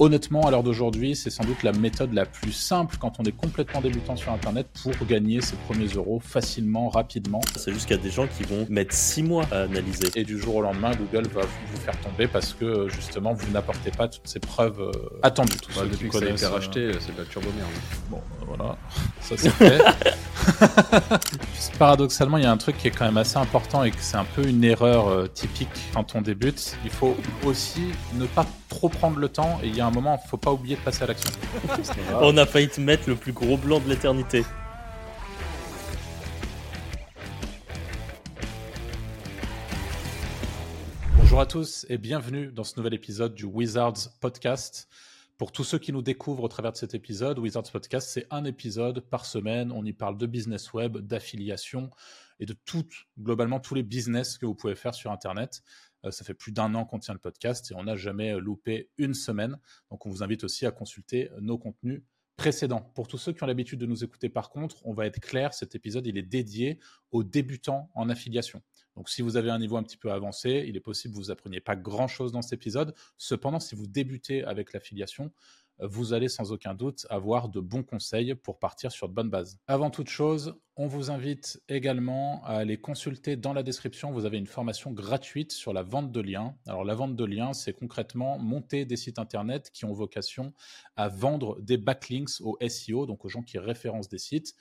Honnêtement, à l'heure d'aujourd'hui, c'est sans doute la méthode la plus simple quand on est complètement débutant sur Internet pour gagner ses premiers euros facilement, rapidement. C'est juste qu'il y a des gens qui vont mettre six mois à analyser. Et du jour au lendemain, Google va vous faire tomber parce que justement, vous n'apportez pas toutes ces preuves euh, attendues. Tous bah, depuis que ça a été racheté, euh, c'est de la turbo merde. Bon, euh, voilà, ça c'est fait. Paradoxalement, il y a un truc qui est quand même assez important et que c'est un peu une erreur typique quand on débute. Il faut aussi ne pas trop prendre le temps et il y a un moment, faut pas oublier de passer à l'action. On a failli te mettre le plus gros blanc de l'éternité. Bonjour à tous et bienvenue dans ce nouvel épisode du Wizards Podcast. Pour tous ceux qui nous découvrent au travers de cet épisode, Wizards Podcast, c'est un épisode par semaine. On y parle de business web, d'affiliation et de tout, globalement, tous les business que vous pouvez faire sur Internet. Euh, ça fait plus d'un an qu'on tient le podcast et on n'a jamais euh, loupé une semaine. Donc on vous invite aussi à consulter euh, nos contenus précédents. Pour tous ceux qui ont l'habitude de nous écouter par contre, on va être clair, cet épisode il est dédié aux débutants en affiliation. Donc si vous avez un niveau un petit peu avancé, il est possible que vous appreniez pas grand-chose dans cet épisode. Cependant, si vous débutez avec l'affiliation, vous allez sans aucun doute avoir de bons conseils pour partir sur de bonnes bases. Avant toute chose, on vous invite également à aller consulter dans la description. Vous avez une formation gratuite sur la vente de liens. Alors la vente de liens, c'est concrètement monter des sites internet qui ont vocation à vendre des backlinks au SEO, donc aux gens qui référencent des sites.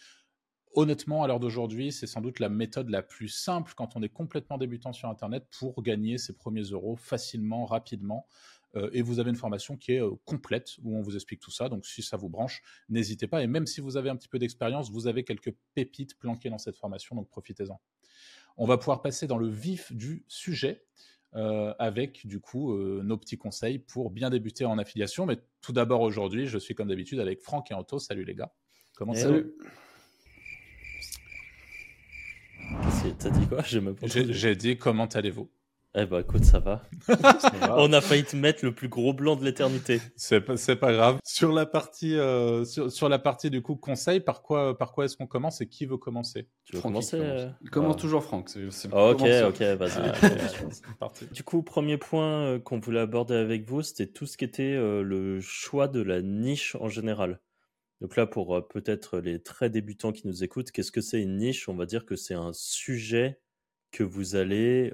Honnêtement, à l'heure d'aujourd'hui, c'est sans doute la méthode la plus simple quand on est complètement débutant sur Internet pour gagner ses premiers euros facilement, rapidement. Euh, et vous avez une formation qui est euh, complète où on vous explique tout ça. Donc si ça vous branche, n'hésitez pas. Et même si vous avez un petit peu d'expérience, vous avez quelques pépites planquées dans cette formation, donc profitez-en. On va pouvoir passer dans le vif du sujet. Euh, avec du coup nos petits conseils pour bien débuter en affiliation. Mais tout d'abord aujourd'hui, je suis comme d'habitude avec Franck et Anto. Salut les gars. Comment ça va? T'as dit quoi? J'ai dit comment allez-vous? Eh ben écoute, ça va. On a failli te mettre le plus gros blanc de l'éternité. C'est pas, pas grave. Sur la partie, euh, sur, la partie du coup conseil, par quoi, par quoi est-ce qu'on commence et qui veut commencer? Tu veux commencer euh, commence, toujours Franck. ok, ok, vas-y. Ah, du coup, premier point euh, qu'on voulait aborder avec vous, c'était tout ce qui était le choix de la niche en général. Donc là, pour peut-être les très débutants qui nous écoutent, qu'est-ce que c'est une niche? On va dire que c'est un sujet que vous allez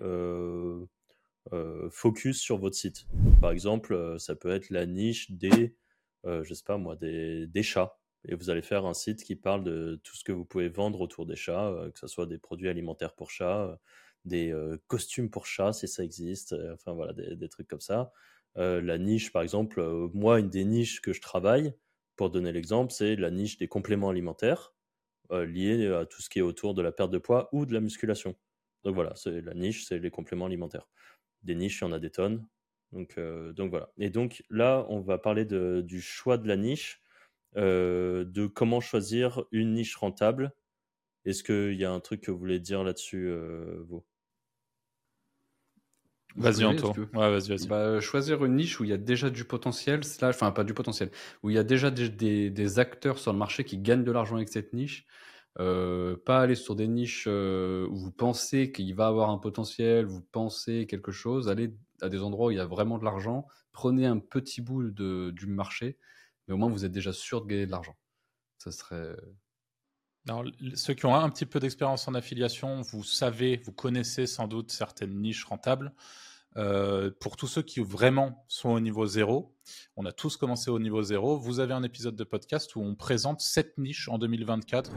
focus sur votre site. Par exemple, ça peut être la niche des, je sais pas moi, des, chats. Et vous allez faire un site qui parle de tout ce que vous pouvez vendre autour des chats, que ce soit des produits alimentaires pour chats, des costumes pour chats si ça existe, enfin voilà, des, trucs comme ça. la niche, par exemple, moi, une des niches que je travaille, pour donner l'exemple, c'est la niche des compléments alimentaires liés à tout ce qui est autour de la perte de poids ou de la musculation. Donc voilà, c'est la niche, c'est les compléments alimentaires. Des niches, il y en a des tonnes. Donc, euh, voilà. Et donc là, on va parler du choix de la niche, euh, de comment choisir une niche rentable. Est-ce qu'il y a un truc que vous voulez dire là-dessus, euh, vous? Vas-y, Anto. Ouais, vas-y, vas-y. Bah, choisir une niche où il y a déjà du potentiel, enfin, pas du potentiel, où il y a déjà des, des, acteurs sur le marché qui gagnent de l'argent avec cette niche, euh, pas aller sur des niches euh, où vous pensez qu'il va avoir un potentiel, vous pensez quelque chose, allez à des endroits où il y a vraiment de l'argent, prenez un petit bout de, du marché, mais au moins vous êtes déjà sûr de gagner de l'argent. Ça serait. Alors, ceux qui ont un petit peu d'expérience en affiliation, vous savez, vous connaissez sans doute certaines niches rentables. Euh, pour tous ceux qui vraiment sont au niveau zéro, on a tous commencé au niveau zéro. Vous avez un épisode de podcast où on présente sept niches en 2024,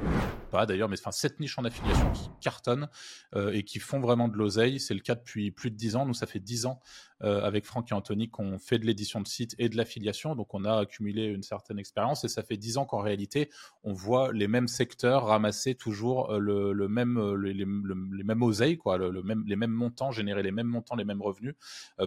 pas d'ailleurs, mais enfin sept niches en affiliation qui cartonnent euh, et qui font vraiment de l'oseille. C'est le cas depuis plus de dix ans. Nous, ça fait dix ans euh, avec Franck et Anthony qu'on fait de l'édition de site et de l'affiliation. Donc, on a accumulé une certaine expérience et ça fait dix ans qu'en réalité, on voit les mêmes secteurs ramasser toujours euh, le, même, les, mêmes oseilles, quoi, les mêmes montants, générer les mêmes montants, les mêmes revenus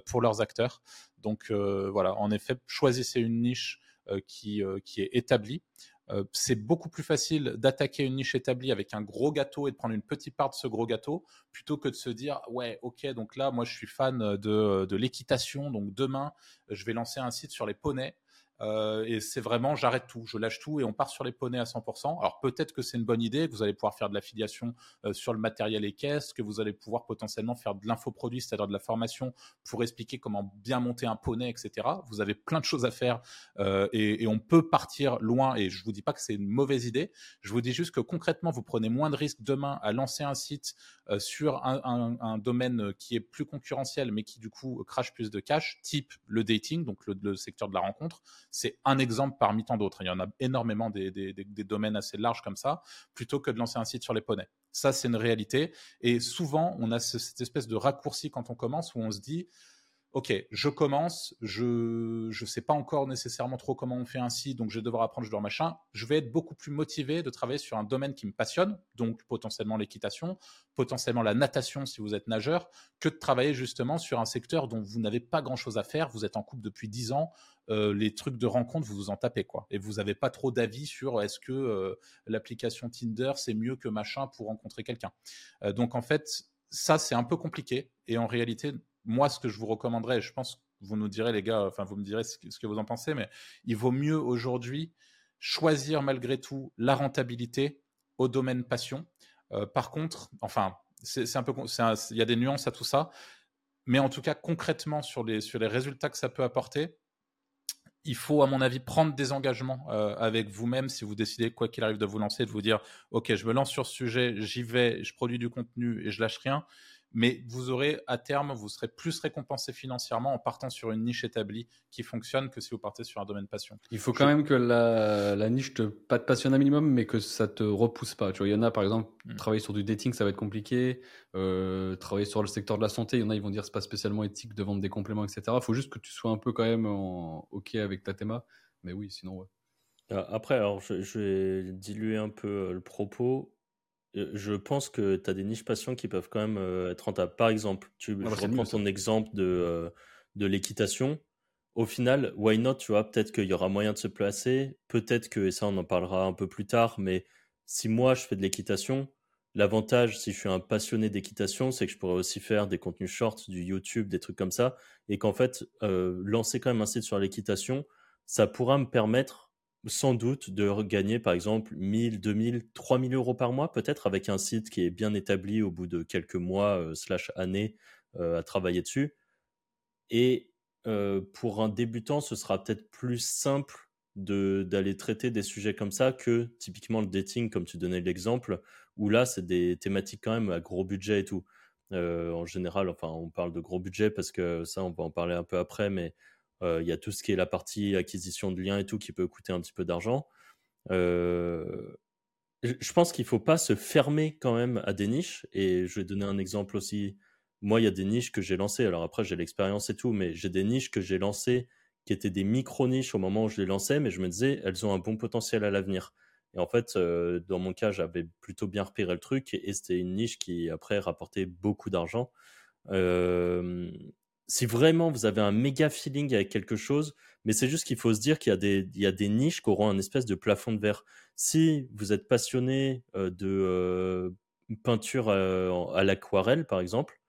pour leurs acteurs. Donc, voilà, en effet, choisissez une niche euh, qui, euh, qui est établie. Euh, c'est beaucoup plus facile d'attaquer une niche établie avec un gros gâteau et de prendre une petite part de ce gros gâteau plutôt que de se dire ouais ok donc là moi je suis fan de, de l'équitation donc demain je vais lancer un site sur les poneys Euh, et c'est vraiment, j'arrête tout, je lâche tout et on part sur les poneys à 100%. Alors peut-être que c'est une bonne idée, que vous allez pouvoir faire de l'affiliation euh, sur le matériel et caisse, que vous allez pouvoir potentiellement faire de l'infoproduit, c'est-à-dire de la formation pour expliquer comment bien monter un poney, etc. Vous avez plein de choses à faire euh, et, on peut partir loin. Et je vous dis pas que c'est une mauvaise idée. Je vous dis juste que concrètement, vous prenez moins de risques demain à lancer un site sur un, domaine qui est plus concurrentiel, mais qui du coup crache plus de cash, type le dating, donc le secteur de la rencontre c'est un exemple parmi tant d'autres. Il y en a énormément des, domaines assez larges comme ça, plutôt que de lancer un site sur les poneys. Ça, c'est une réalité. Et souvent, on a cette espèce de raccourci quand on commence où on se dit, OK, je commence, je ne sais pas encore nécessairement trop comment on fait site, donc je vais devoir apprendre, je dois machin. Je vais être beaucoup plus motivé de travailler sur un domaine qui me passionne, donc potentiellement l'équitation, potentiellement la natation si vous êtes nageur, que de travailler justement sur un secteur dont vous n'avez pas grand-chose à faire. Vous êtes en couple depuis 10 ans, euh, les trucs de rencontre, vous vous en tapez quoi. Et vous n'avez pas trop d'avis sur est-ce que euh, l'application Tinder c'est mieux que machin pour rencontrer quelqu'un. Euh, donc en fait, ça c'est un peu compliqué. Et en réalité, moi, ce que je vous recommanderais, je pense que vous nous direz, les gars, enfin, vous me direz ce que, vous en pensez, mais il vaut mieux aujourd'hui choisir malgré tout la rentabilité au domaine passion. Euh, par contre, enfin, c'est un peu, il y a des nuances à tout ça, mais en tout cas, concrètement, sur les, sur les résultats que ça peut apporter, il faut, à mon avis, prendre des engagements euh, avec vous-même si vous décidez, quoi qu'il arrive, de vous lancer, de vous dire, OK, je me lance sur ce sujet, j'y vais, je produis du contenu et je lâche rien mais vous aurez à terme, vous serez plus récompensé financièrement en partant sur une niche établie qui fonctionne que si vous partez sur un domaine passion. Il faut quand même que la, niche te, pas te passionne un minimum, mais que ça te repousse pas. Tu vois, il y en a par exemple, mm. travailler sur du dating, ça va être compliqué. Euh, travailler sur le secteur de la santé, il y en a, ils vont dire c'est pas spécialement éthique de vendre des compléments, etc. Il faut juste que tu sois un peu quand même ok avec ta théma. Mais oui, sinon, ouais. Euh, après, alors je, je vais diluer un peu euh, le propos je pense que tu as des niches passions qui peuvent quand même être rentables. Par exemple, tu ah bah, reprends ton exemple de, de l'équitation. Au final, why not, tu vois, peut-être qu'il y aura moyen de se placer, peut-être que, et ça on en parlera un peu plus tard, mais si moi je fais de l'équitation, l'avantage, si je suis un passionné d'équitation, c'est que je pourrais aussi faire des contenus shorts, du YouTube, des trucs comme ça, et qu'en fait, lancer quand même un site sur l'équitation, ça pourra me permettre sans doute de gagner par exemple 1000, 2000, 3000 euros par mois peut-être avec un site qui est bien établi au bout de quelques mois euh, slash années euh, à travailler dessus. Et euh, pour un débutant, ce sera peut-être plus simple d'aller traiter des sujets comme ça que typiquement le dating comme tu donnais l'exemple où là c'est des thématiques quand même à gros budget et tout. en général, enfin on parle de gros budget parce que ça on va en parler un peu après, mais il y a tout ce qui est la partie acquisition de liens et tout qui peut coûter un petit peu d'argent. je pense qu'il ne faut pas se fermer quand même à des niches. Et je vais donner un exemple aussi. Moi, il y a des niches que j'ai lancées. Alors après, j'ai l'expérience et tout, mais j'ai des niches que j'ai lancées qui étaient des micro-niches au moment où je les lançais, mais je me disais, elles ont un bon potentiel à l'avenir. Et en fait, dans mon cas, j'avais plutôt bien repéré le truc et c'était une niche qui, après, rapportait beaucoup d'argent si vraiment vous avez un méga feeling avec quelque chose, mais c'est juste qu'il faut se dire qu'il y, a des, niches qui auront un espèce de plafond de verre. Si vous êtes passionné euh, de euh, peinture euh, à, l'aquarelle, par exemple,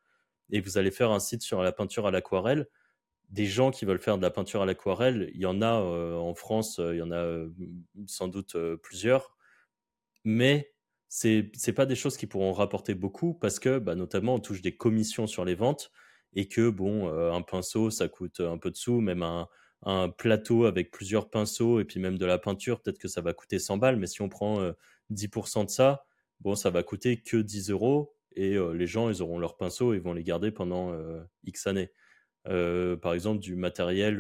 et vous allez faire un site sur la peinture à l'aquarelle, des gens qui veulent faire de la peinture à l'aquarelle, il y en a en France, il y en a sans doute plusieurs, mais c'est c'est pas des choses qui pourront rapporter beaucoup parce que bah, notamment on touche des commissions sur les ventes et que bon, euh, un pinceau, ça coûte un peu de sous, même un, plateau avec plusieurs pinceaux et puis même de la peinture, peut-être que ça va coûter 100 balles, mais si on prend 10% euh, de ça, bon, ça va coûter que 10 euros et euh, les gens, ils auront leurs pinceaux, ils vont les garder pendant X années. par exemple, du matériel,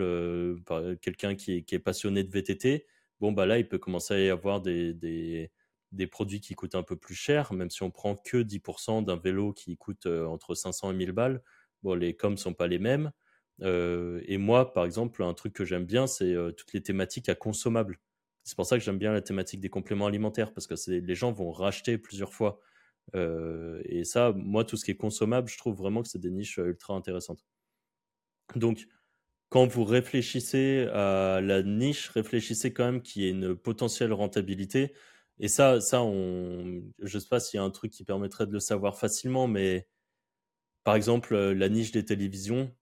quelqu'un qui est, passionné de VTT, bon, bah là, il peut commencer à y avoir des, des, des, produits qui coûtent un peu plus cher, même si on prend que 10% d'un vélo qui coûte entre 500 et 1000 balles Bon, les coms sont pas les mêmes. Euh, et moi, par exemple, un truc que j'aime bien, c'est euh, toutes les thématiques à consommables. C'est pour ça que j'aime bien la thématique des compléments alimentaires, parce que les gens vont racheter plusieurs fois. Euh, et ça, moi, tout ce qui est consommable, je trouve vraiment que c'est des niches ultra intéressantes. Donc, quand vous réfléchissez à la niche, réfléchissez quand même qu'il y ait une potentielle rentabilité. Et ça, ça on, je ne sais pas s'il y a un truc qui permettrait de le savoir facilement, mais par exemple, euh, la niche des télévisions,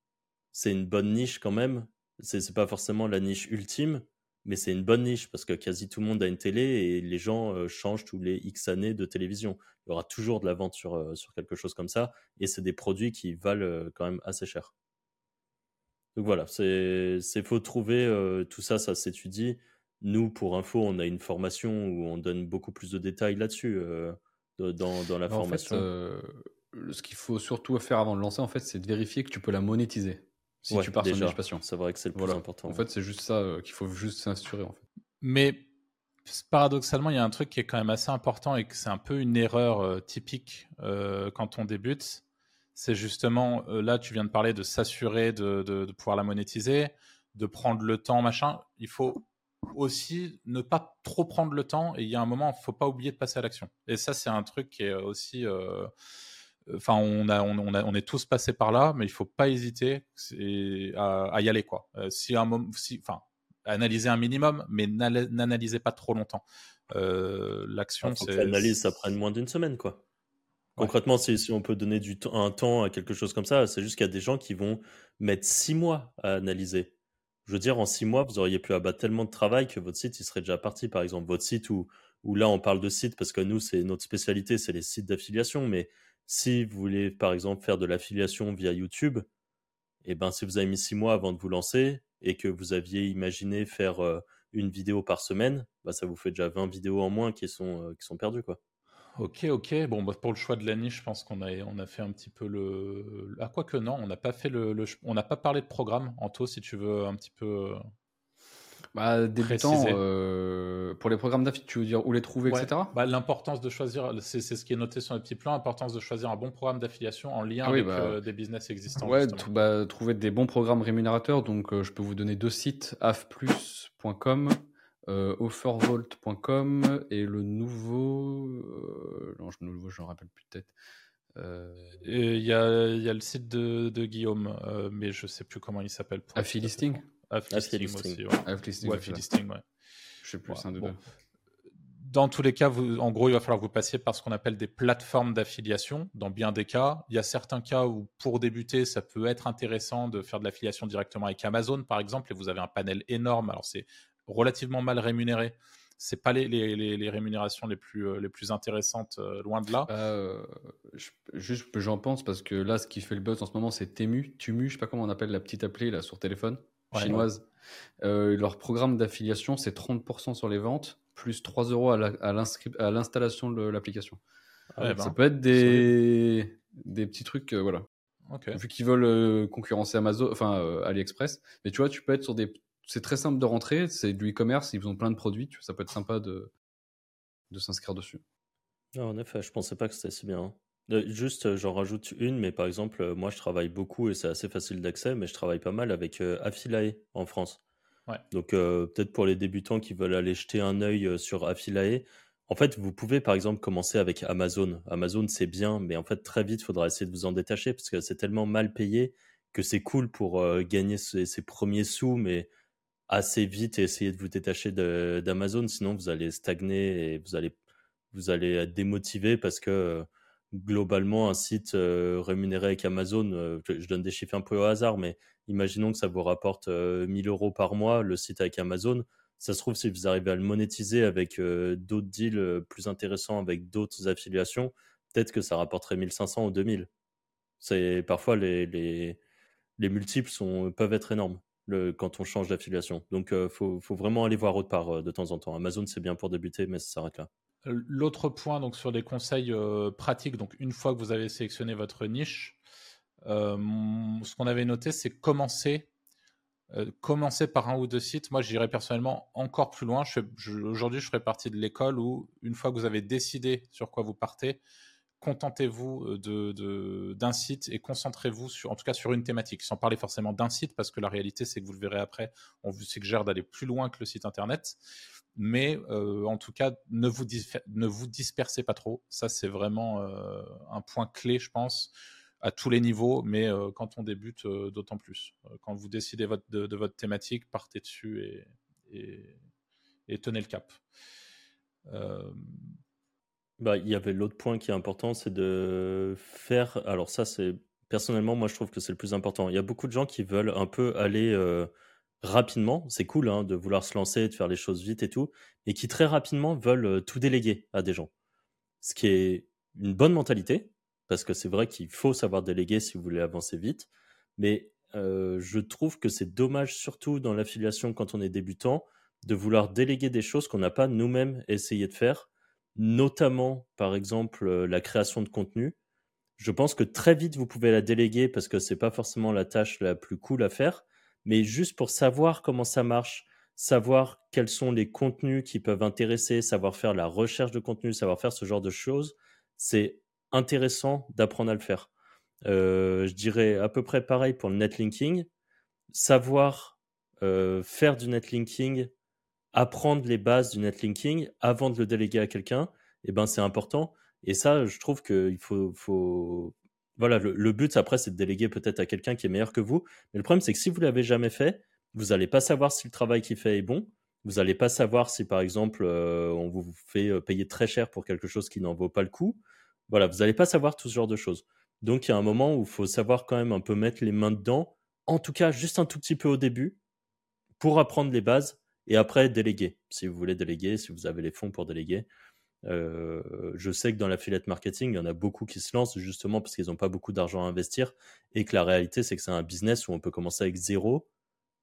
c'est une bonne niche quand même. C'est pas forcément la niche ultime, mais c'est une bonne niche parce que quasi tout le monde a une télé et les gens euh, changent tous les X années de télévision. Il y aura toujours de la vente sur, euh, sur quelque chose comme ça et c'est des produits qui valent euh, quand même assez cher. Donc voilà, c'est faut trouver tout ça, ça s'étudie. Nous, pour info, on a une formation où on donne beaucoup plus de détails là-dessus dans, dans, la formation. En fait, ce qu'il faut surtout faire avant de lancer, en fait, c'est de vérifier que tu peux la monétiser. Si tu pars sur une. C'est vrai que c'est le plus important. En fait, c'est juste ça qu'il faut juste. En fait. Mais paradoxalement, il y a un truc qui est quand même assez important et que c'est un peu une erreur typique quand on débute c'est justement, euh, là, tu viens de parler de s'assurer de, pouvoir la monétiser, de prendre le temps, machin. Il faut aussi ne pas trop prendre le temps et il y a un moment, il ne faut pas oublier de passer à l'action. Et ça, c'est un truc qui est aussi. Euh, enfin, on, a, on, a, on, est tous passés par là, mais il ne faut pas hésiter à, y aller. Quoi. Euh, si un moment, si, enfin, analyser un minimum, mais n'analysez pas trop longtemps. L'action, c'est. L'analyse, ça prenne moins d'une semaine, quoi. Concrètement, si, on peut donner du un temps à quelque chose comme ça, c'est juste qu'il y a des gens qui vont mettre six mois à analyser. Je veux dire, en six mois, vous auriez pu abattre tellement de travail que votre site il serait déjà parti. Par exemple, votre site où, où là on parle de site parce que nous, c'est notre spécialité, c'est les sites d'affiliation. Mais si vous voulez, par exemple, faire de l'affiliation via YouTube, et eh ben, si vous avez mis six mois avant de vous lancer et que vous aviez imaginé faire euh, une vidéo par semaine, bah, ça vous fait déjà 20 vidéos en moins qui sont, euh, qui sont perdues. Quoi. Ok, ok. Bon, bah, pour le choix de la niche, je pense qu'on a, fait un petit peu le. Ah, quoi que non, on n'a pas fait le, on n'a pas parlé de programme. Anto, si tu veux un petit peu. Bah, débutant, euh, pour les programmes d'affiliation, tu veux dire où les trouver, etc. Bah, l'importance de choisir, c'est, ce qui est noté sur le petit plan, l'importance de choisir un bon programme d'affiliation en lien ah avec bah, euh, des business existants. Ouais, bah, trouver des bons programmes rémunérateurs. Donc, euh, je peux vous donner deux sites, afplus.com offervault.com et le nouveau. Non, le nouveau, je ne me rappelle plus. Euh, il y, a, y, a, le site de, de Guillaume, mais je ne sais plus comment il s'appelle. Affilisting Affilisting aussi. Ouais. Affilisting, ouais. Affilisting, ouais. Je sais plus, c'est un de deux. Dans tous les cas, vous, en gros, il va falloir que vous passiez par ce qu'on appelle des plateformes d'affiliation. Dans bien des cas, il y a certains cas où, pour débuter, ça peut être intéressant de faire de l'affiliation directement avec Amazon, par exemple, et vous avez un panel énorme. Alors, c'est relativement mal rémunérés. C'est pas les, les, rémunérations les plus, euh, les plus intéressantes, euh, loin de là. Euh, juste, j'en pense parce que là, ce qui fait le buzz en ce moment, c'est Temu. Tumu, je sais pas comment on appelle la petite appli là sur téléphone chinoise. leur programme d'affiliation, c'est 30% sur les ventes, plus 3 euros à l'installation de l'application. Ah ça ben, peut être des, des petits trucs, voilà. Vu qu'ils veulent concurrencer Amazon, enfin AliExpress. Mais tu vois, tu peux être sur des c'est très simple de rentrer, c'est du e-commerce, ils ont plein de produits, ça peut être sympa de, de s'inscrire dessus. Ah, en effet, je pensais pas que c'était si bien. Euh, juste, euh, j'en rajoute une, mais par exemple, euh, moi je travaille beaucoup et c'est assez facile d'accès, mais je travaille pas mal avec Affilae en France. Donc peut-être pour les débutants qui veulent aller jeter un œil sur Affilae, en fait, vous pouvez par exemple commencer avec Amazon. Amazon, c'est bien, mais en fait, très vite, il faudra essayer de vous en détacher parce que c'est tellement mal payé que c'est cool pour gagner ses, premiers sous, mais assez vite et essayer de vous détacher d'Amazon, sinon vous allez stagner et vous allez, vous allez être démotivé parce que euh, globalement, un site euh, rémunéré avec Amazon, euh, je, donne des chiffres un peu au hasard, mais imaginons que ça vous rapporte 1000 euros par mois, le site avec Amazon. Ça se trouve, si vous arrivez à le monétiser avec d'autres deals plus intéressants, avec d'autres affiliations, peut-être que ça rapporterait 1500 ou 2000. C'est parfois les, les, les multiples peuvent être énormes quand on change d'affiliation. Donc, il euh, faut, vraiment aller voir autre part euh, de temps en temps. Amazon, c'est bien pour débuter, mais ça s'arrête là. Euh, l'autre point, donc sur des conseils pratiques, donc une fois que vous avez sélectionné votre niche, ce qu'on avait noté, c'est commencer, commencer par un ou deux sites. Moi, j'irais personnellement encore plus loin. Aujourd'hui, je ferai partie de l'école où, une fois que vous avez décidé sur quoi vous partez, contentez-vous euh, d'un site et concentrez-vous sur, en tout cas sur une thématique, sans parler forcément d'un site, parce que la réalité, c'est que vous le verrez après, on vous suggère d'aller plus loin que le site internet. Mais euh, en tout cas, ne vous, ne vous dispersez pas trop. Ça, c'est vraiment euh, un point clé, je pense, à tous les niveaux, mais quand on débute, d'autant plus. quand vous décidez de, votre thématique, partez dessus et, et, tenez le cap. Bah, il y avait l'autre point qui est important, c'est de faire. Alors ça, c'est personnellement, moi, je trouve que c'est le plus important. Il y a beaucoup de gens qui veulent un peu aller euh, rapidement, c'est cool hein, de vouloir se lancer, de faire les choses vite et tout, et qui très rapidement veulent tout déléguer à des gens. Ce qui est une bonne mentalité, parce que c'est vrai qu'il faut savoir déléguer si vous voulez avancer vite, mais je trouve que c'est dommage, surtout dans l'affiliation quand on est débutant, de vouloir déléguer des choses qu'on n'a pas nous-mêmes essayé de faire, notamment par exemple la création de contenu. Je pense que très vite vous pouvez la déléguer parce que c'est pas forcément la tâche la plus cool à faire, mais juste pour savoir comment ça marche, savoir quels sont les contenus qui peuvent intéresser, savoir faire la recherche de contenu, savoir faire ce genre de choses, c'est intéressant d'apprendre à le faire. je dirais à peu près pareil pour le netlinking. Savoir faire du netlinking apprendre les bases du netlinking avant de le déléguer à quelqu'un, eh ben c'est important. Et ça, je trouve qu'il faut... Voilà, le, but après, c'est de déléguer peut-être à quelqu'un qui est meilleur que vous. Mais le problème, c'est que si vous l'avez jamais fait, vous n'allez pas savoir si le travail qu'il fait est bon. Vous n'allez pas savoir si, par exemple, euh, on vous fait euh, payer très cher pour quelque chose qui n'en vaut pas le coup. Voilà, vous n'allez pas savoir tout ce genre de choses. Donc, il y a un moment où il faut savoir quand même un peu mettre les mains dedans. En tout cas, juste un tout petit peu au début, pour apprendre les bases et après, déléguer. Si vous voulez déléguer, si vous avez les fonds pour déléguer. Je sais que dans l'affiliate marketing, il y en a beaucoup qui se lancent justement parce qu'ils n'ont pas beaucoup d'argent à investir et que la réalité, c'est que c'est un business où on peut commencer avec zéro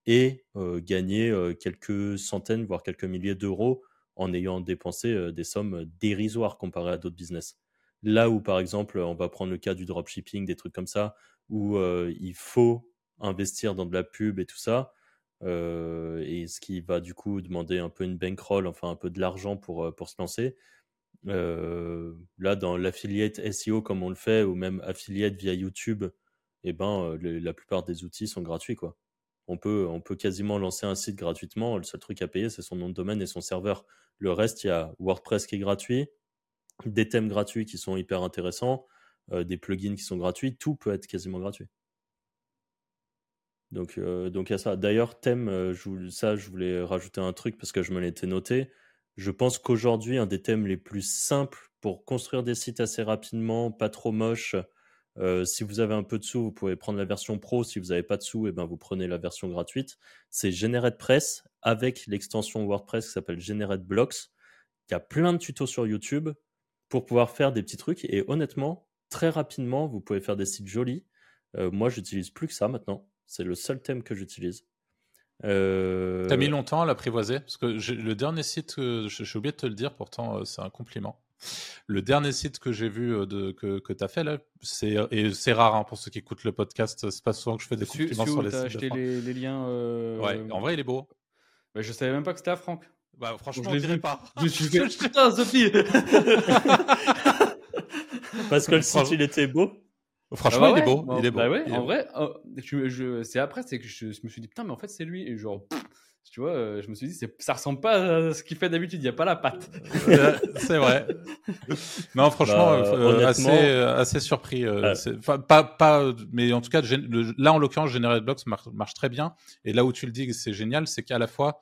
et gagner quelques centaines, voire quelques milliers d'euros en ayant dépensé des sommes dérisoires comparées à d'autres business. Là où, par exemple, on va prendre le cas du dropshipping, des trucs comme ça, où il faut investir dans de la pub et tout ça, et ce qui va du coup demander un peu une bankroll, enfin un peu de l'argent pour, pour se lancer. Euh, là, dans l'affiliate SEO comme on le fait, ou même affiliate via YouTube, eh ben, la plupart des outils sont gratuits. Quoi. On, peut, on peut quasiment lancer un site gratuitement. Le seul truc à payer, c'est son nom de domaine et son serveur. Le reste, il y a WordPress qui est gratuit, des thèmes gratuits qui sont hyper intéressants, des plugins qui sont gratuits. Tout peut être quasiment gratuit. Donc, euh, donc il y a ça. D'ailleurs, thème, euh, ça, je voulais rajouter un truc parce que je me l'étais noté. Je pense qu'aujourd'hui, un des thèmes les plus simples pour construire des sites assez rapidement, pas trop moches. Euh, si vous avez un peu de sous, vous pouvez prendre la version pro. Si vous n'avez pas de sous, eh ben, vous prenez la version gratuite. C'est GeneratePress avec l'extension WordPress qui s'appelle GenerateBlocks. Y a plein de tutos sur YouTube pour pouvoir faire des petits trucs. Et honnêtement, très rapidement, vous pouvez faire des sites jolis. moi, j'utilise plus que ça maintenant. C'est le seul thème que j'utilise. Euh... T'as mis longtemps à l'apprivoiser? Parce que le dernier site, j'ai oublié de te le dire, pourtant euh, c'est un compliment. Le dernier site que j'ai vu euh, de, que, que tu as fait là, c'est et c'est rare hein, pour ceux qui écoutent le podcast, c'est pas souvent que je fais des compliments sur les sites. acheté les, les, liens. Euh... Ouais, en vrai il est beau. Bah, je savais même pas que c'était à Franck. Bah franchement, je, dirais pas. Je suis fait. Putain, Sophie Parce que le site il était beau. Franchement, il, est beau, il est beau. Bah ouais, en vrai, oh, je, c'est après, c'est que je, me suis dit, putain, mais en fait, c'est lui. Et genre, tu vois, euh, je me suis dit, ça ressemble pas à ce qu'il fait d'habitude, il n'y a pas la patte. c'est vrai. non, franchement, bah, euh, assez, euh, assez surpris. pas, pas, mais en tout cas, là, en l'occurrence, GenerateBlocks marche, marche très bien. Et là où tu le dis, c'est génial, c'est qu'à la fois,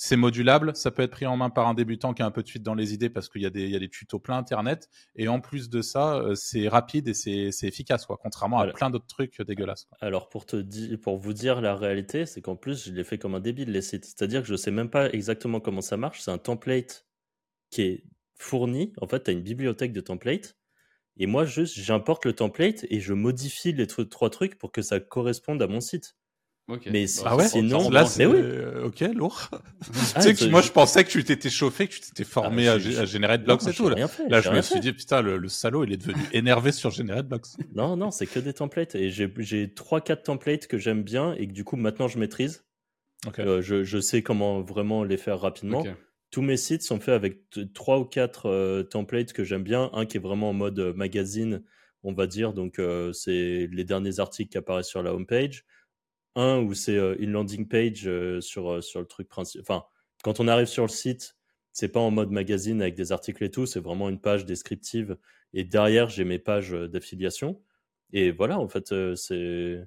c'est modulable, ça peut être pris en main par un débutant qui a un peu de suite dans les idées parce qu'il y, a des tutos plein internet. Et en plus de ça, euh, c'est rapide et c'est efficace, quoi, contrairement à plein d'autres trucs dégueulasses. Alors pour, te pour vous dire la réalité, c'est qu'en plus, je l'ai fait comme un débile les sites. C'est-à-dire que je ne sais même pas exactement comment ça marche. C'est un template qui est fourni. En fait, tu as une bibliothèque de templates. Et moi, juste, j'importe le template et je modifie les trois trucs pour que ça corresponde à mon site. Mais ah ouais sinon, là, oui. Euh, ok, lourd. tu sais que moi, je pensais que tu t'étais chauffé, que tu t'étais formé ah, à, générer de blocks et tout. Là, là je me suis dit, putain, le, salaud, il est devenu énervé sur générer de blocks. Non, non, c'est que des templates. Et j'ai trois, quatre templates que j'aime bien et que du coup, maintenant, je maîtrise. Euh, je, je, sais comment vraiment les faire rapidement. Tous mes sites sont faits avec trois ou quatre euh, templates que j'aime bien. Un qui est vraiment en mode magazine, on va dire. Donc, c'est les derniers articles qui apparaissent sur la homepage un où c'est euh, une landing page euh, sur, euh, sur le truc principal. Enfin, quand on arrive sur le site, c'est pas en mode magazine avec des articles et tout, c'est vraiment une page descriptive. Et derrière, j'ai mes pages d'affiliation. Et voilà, en fait, c'est.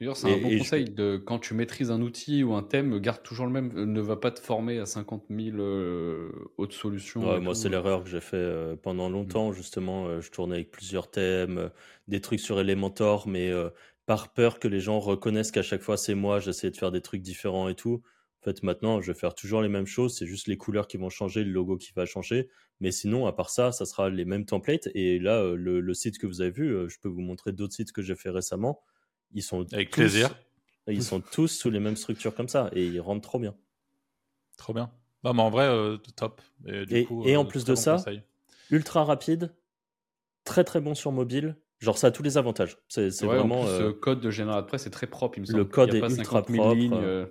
D'ailleurs, c'est un bon conseil de quand tu maîtrises un outil ou un thème, garde toujours le même. Ne va pas te former à 50 000 autres solutions. moi, c'est l'erreur que j'ai fait pendant mmh. longtemps. Justement, je tournais avec plusieurs thèmes, des trucs sur Elementor, mais par peur que les gens reconnaissent qu'à chaque fois c'est moi, j'essaie de faire des trucs différents et tout. En fait, maintenant, je vais faire toujours les mêmes choses, c'est juste les couleurs qui vont changer, le logo qui va changer. Mais sinon, à part ça, ça sera les mêmes templates. Et là, euh, le, site que vous avez vu, euh, je peux vous montrer d'autres sites que j'ai fait récemment. Ils sont avec plaisir. Ils sont tous sous les mêmes structures comme ça et ils rentrent trop bien. Trop bien. Non, mais en vrai, euh, top. Et, en plus de ça, ultra rapide, très très bon sur mobile. Genre, ça a tous les avantages. C'est vraiment. Le code de General Press est très propre, il me semble. Le code est ultra propre.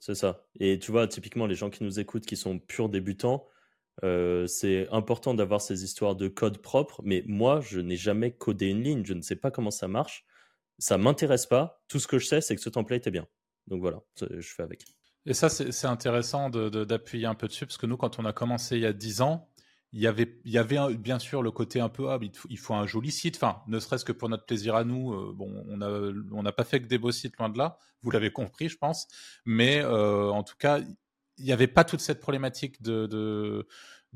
C'est ça. Et tu vois, typiquement, les gens qui nous écoutent, qui sont purs débutants, euh, c'est important d'avoir ces histoires de code propre. Mais moi, je n'ai jamais codé une ligne. Je ne sais pas comment ça marche. Ça m'intéresse pas. Tout ce que je sais, c'est que ce template est bien. Donc voilà, je fais avec. Et ça, c'est intéressant d'appuyer de, un peu dessus, parce que nous, quand on a commencé il y a 10 ans, il y avait, il y avait bien sûr le côté un peu, ah, il, faut, un joli site, enfin, ne serait-ce que pour notre plaisir à nous, euh, bon, on n'a on pas fait que des beaux sites loin de là, vous l'avez compris, je pense, mais euh, en tout cas, il n'y avait pas toute cette problématique de, de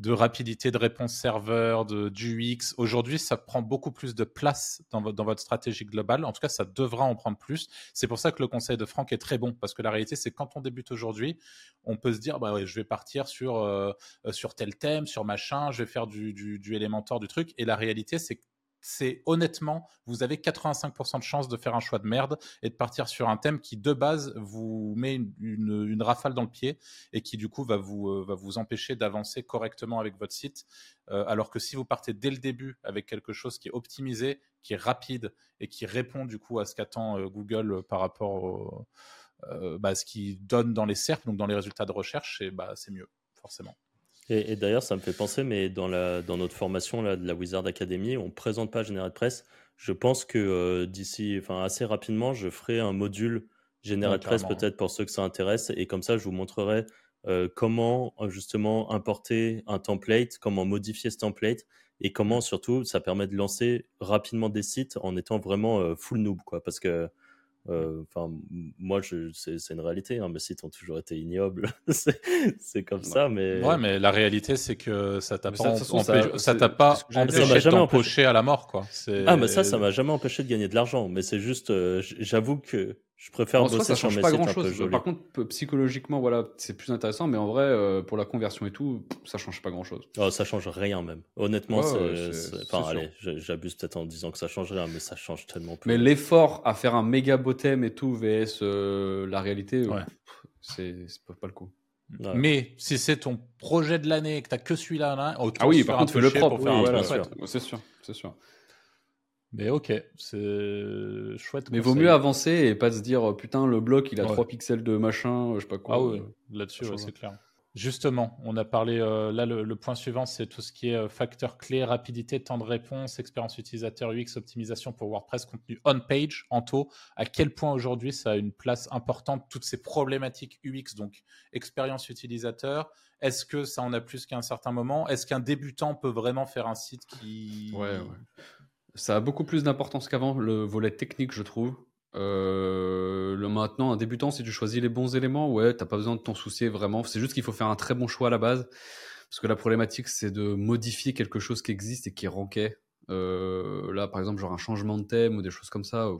de rapidité de réponse serveur, de, du UX. Aujourd'hui, ça prend beaucoup plus de place dans, dans, votre stratégie globale. En tout cas, ça devra en prendre plus. C'est pour ça que le conseil de Franck est très bon, parce que la réalité, c'est quand on débute aujourd'hui, on peut se dire, bah ouais, je vais partir sur, euh, sur tel thème, sur machin, je vais faire du, du, du du truc. Et la réalité, c'est que c'est honnêtement, vous avez 85% de chances de faire un choix de merde et de partir sur un thème qui de base vous met une, rafale dans le pied et qui du coup va vous, euh, va vous empêcher d'avancer correctement avec votre site. Euh, alors que si vous partez dès le début avec quelque chose qui est optimisé, qui est rapide et qui répond du coup à ce qu'attend euh, Google par rapport bah, à ce qu'il donne dans les SERP, donc dans les résultats de recherche, bah, c'est mieux, forcément. Et, d'ailleurs, ça me fait penser, mais dans, la, dans notre formation là, de la Wizard Academy, on ne présente pas Press. Je pense que euh, d'ici, enfin assez rapidement, je ferai un module Press peut-être pour ceux que ça intéresse. Et comme ça, je vous montrerai euh, comment justement importer un template, comment modifier ce template et comment surtout ça permet de lancer rapidement des sites en étant vraiment euh, full noob. Quoi, parce que euh, enfin, moi, c'est une réalité. Hein, mes sites ont toujours été ignobles. c'est comme ça, mais. Ouais, mais la réalité, c'est que ça t'a pas, ça t'a pas empêché d'empocher à la mort, quoi. Ah, mais ça, ça m'a jamais empêché de gagner de l'argent. Mais c'est juste, euh, j'avoue que je préfère en bosser ça change pas grand chose. Par contre, psychologiquement, voilà, c'est plus intéressant, mais en vrai, euh, pour la conversion et tout, ça change pas grand chose. Oh, ça change rien même. Honnêtement, c'est. enfin, allez, j'abuse peut-être en disant que ça change rien, mais ça change tellement plus. Mais l'effort à faire un méga bottom et tout, vs euh, la réalité, ouais. c'est pas le coup. Mais si c'est ton projet de l'année et que tu que celui-là, ah oui, par contre, fais le propre. c'est sûr, c'est sûr. Mais ok, c'est chouette. Mais vaut mieux avancer et pas se dire putain le bloc il a 3 pixels de machin, je sais pas quoi. Ah oui, là-dessus c'est clair. Justement, on a parlé euh, là le, point suivant c'est tout ce qui est euh, facteur clé, rapidité, temps de réponse, expérience utilisateur UX, optimisation pour WordPress, contenu on page, en taux. À quel point aujourd'hui ça a une place importante toutes ces problématiques UX donc expérience utilisateur? Est-ce que ça en a plus qu'à un certain moment? Est-ce qu'un débutant peut vraiment faire un site qui Ouais, ouais. Ça a beaucoup plus d'importance qu'avant, le volet technique, je trouve. Euh, maintenant, un débutant, si tu choisis les bons éléments, ouais, t'as pas besoin de t'en soucier vraiment. C'est juste qu'il faut faire un très bon choix à la base. Parce que la problématique, c'est de modifier quelque chose qui existe et qui est ranké. Euh, là, par exemple, genre un changement de thème ou des choses comme ça,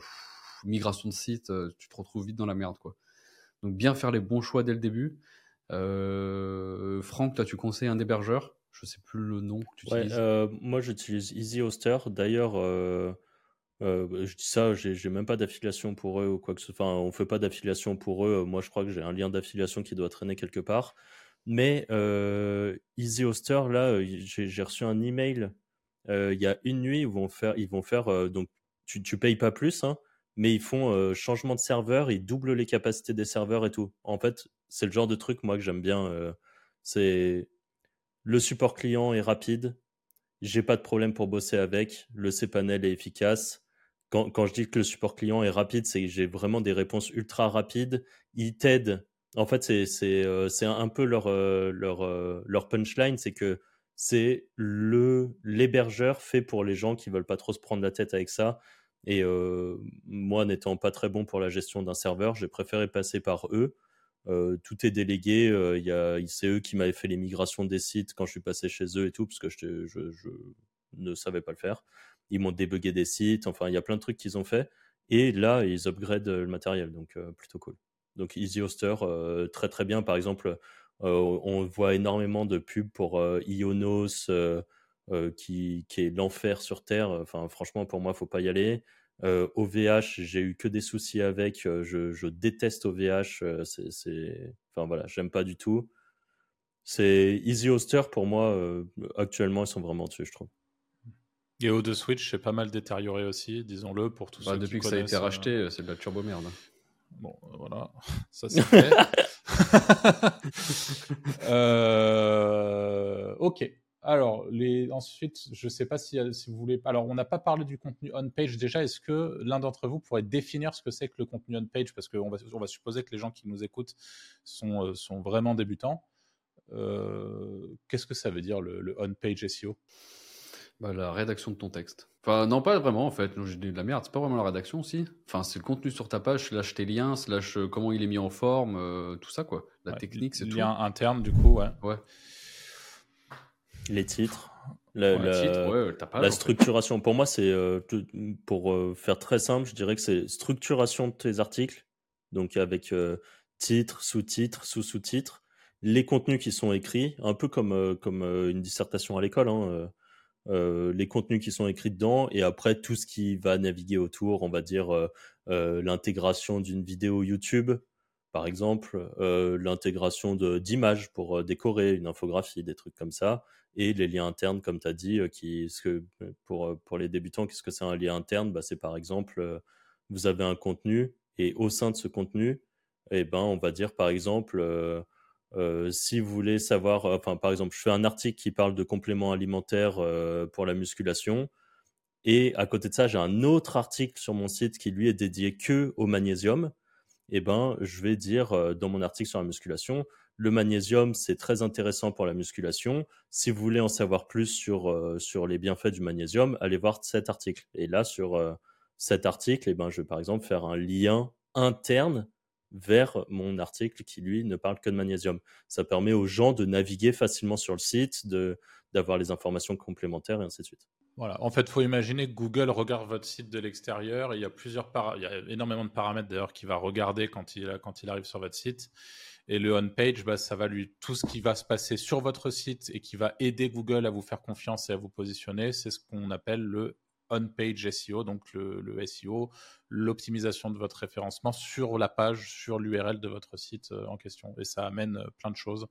migration de site, euh, tu te retrouves vite dans la merde, quoi. Donc, bien faire les bons choix dès le début. Franck, là, tu conseilles un hébergeur? Je sais plus le nom que tu utilises. Euh, moi, j'utilise Easy Hoster. D'ailleurs, euh, euh, je dis ça, j'ai même pas d'affiliation pour eux ou quoi que ce soit. Enfin, on fait pas d'affiliation pour eux. Moi, je crois que j'ai un lien d'affiliation qui doit traîner quelque part. Mais Easy Hoster, là, j'ai reçu un email il y a une nuit. Ils vont faire, ils vont faire donc tu, tu payes pas plus, hein, mais ils font changement de serveur, ils doublent les capacités des serveurs et tout. En fait, c'est le genre de truc moi que j'aime bien. c'est le support client est rapide. J'ai pas de problème pour bosser avec. Le cPanel est efficace. Quand, je dis que le support client est rapide, c'est que j'ai vraiment des réponses ultra rapides. Ils t'aident. En fait, c'est euh, un peu leur euh, euh, leur punchline, c'est que c'est le l'hébergeur fait pour les gens qui veulent pas trop se prendre la tête avec ça. Et moi, n'étant pas très bon pour la gestion d'un serveur, j'ai préféré passer par eux. Tout est délégué. Euh, c'est eux qui m'avaient fait les migrations des sites quand je suis passé chez eux et tout, parce que je, ne savais pas le faire. Ils m'ont débugué des sites. Enfin, il y a plein de trucs qu'ils ont fait. Et là, ils upgradent le matériel, donc plutôt cool. Donc Easy Hoster, très très bien. Par exemple, on voit énormément de pubs pour Ionos, qui, qui, est l'enfer sur Terre. Enfin, franchement, pour moi, il faut pas y aller. OVH, j'ai eu que des soucis avec. Je, je déteste OVH. c'est, enfin voilà, j'aime pas du tout. C'est Easy Hoster pour moi. actuellement, ils sont vraiment dessus, je trouve. Et o de Switch, c'est pas mal détérioré aussi, disons-le, pour tous bah, ceux Depuis que ça a été racheté, c'est de la turbo merde. Hein. Bon, voilà, ça c'est fait. euh... Ok. Alors, les... ensuite, je ne sais pas si, si, vous voulez. Alors, on n'a pas parlé du contenu on-page déjà. Est-ce que l'un d'entre vous pourrait définir ce que c'est que le contenu on-page Parce qu'on va, on va supposer que les gens qui nous écoutent sont, euh, sont vraiment débutants. Euh, qu'est-ce que ça veut dire le, le on-page SEO bah, la rédaction de ton texte. Enfin, non, pas vraiment en fait. J'ai dit de la merde, c'est pas vraiment la rédaction aussi. Enfin, c'est le contenu sur ta page, slash tes liens, slash euh, comment il est mis en forme, euh, tout ça quoi. La technique, c'est tout. Lien interne, du coup, ouais. Ouais. Les titres. La, la, structuration. Pour moi, c'est euh, pour faire très simple, je dirais que c'est structuration de tes articles, donc avec titre, sous-titre, sous-sous-titre, les contenus qui sont écrits, un peu comme comme une dissertation à l'école. Hein, euh, les contenus qui sont écrits dedans et après tout ce qui va naviguer autour, on va dire euh, euh, l'intégration d'une vidéo YouTube, par exemple, l'intégration d'images pour décorer une infographie, des trucs comme ça, et les liens internes, comme tu as dit, qui, ce que, pour, pour les débutants, qu'est-ce que c'est un lien interne? Bah, C'est par exemple, vous avez un contenu et au sein de ce contenu, eh ben, on va dire par exemple, euh, si vous voulez savoir, euh, enfin par exemple, je fais un article qui parle de compléments alimentaires euh, pour la musculation, et à côté de ça, j'ai un autre article sur mon site qui lui est dédié que au magnésium. Eh ben, je vais dire dans mon article sur la musculation, le magnésium c'est très intéressant pour la musculation. Si vous voulez en savoir plus sur sur les bienfaits du magnésium, allez voir cet article. Et là sur cet article, eh ben, je vais par exemple faire un lien interne vers mon article qui, lui, ne parle que de magnésium. Ça permet aux gens de naviguer facilement sur le site, d'avoir les informations complémentaires et ainsi de suite. Voilà. En fait, il faut imaginer que Google regarde votre site de l'extérieur. Il y a plusieurs il y a énormément de paramètres d'ailleurs qu'il va regarder quand il, quand il arrive sur votre site. Et le on-page, bah, ça va lui tout ce qui va se passer sur votre site et qui va aider Google à vous faire confiance et à vous positionner. C'est ce qu'on appelle le on-page SEO, donc le, SEO, l'optimisation de votre référencement sur la page, sur l'URL de votre site euh, en question. Et ça amène euh, plein de choses,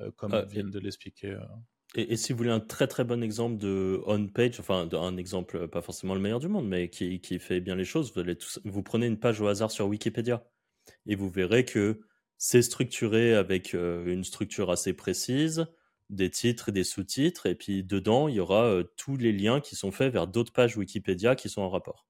euh, comme euh, viennent de l'expliquer. Et, si vous voulez un très très bon exemple de on-page, enfin un exemple pas forcément le meilleur du monde, mais qui, fait bien les choses, vous, allez vous prenez une page au hasard sur Wikipédia et vous verrez que c'est structuré avec une structure assez précise des titres et des sous-titres, et puis dedans, il y aura euh, tous les liens qui sont faits vers d'autres pages Wikipédia qui sont en rapport.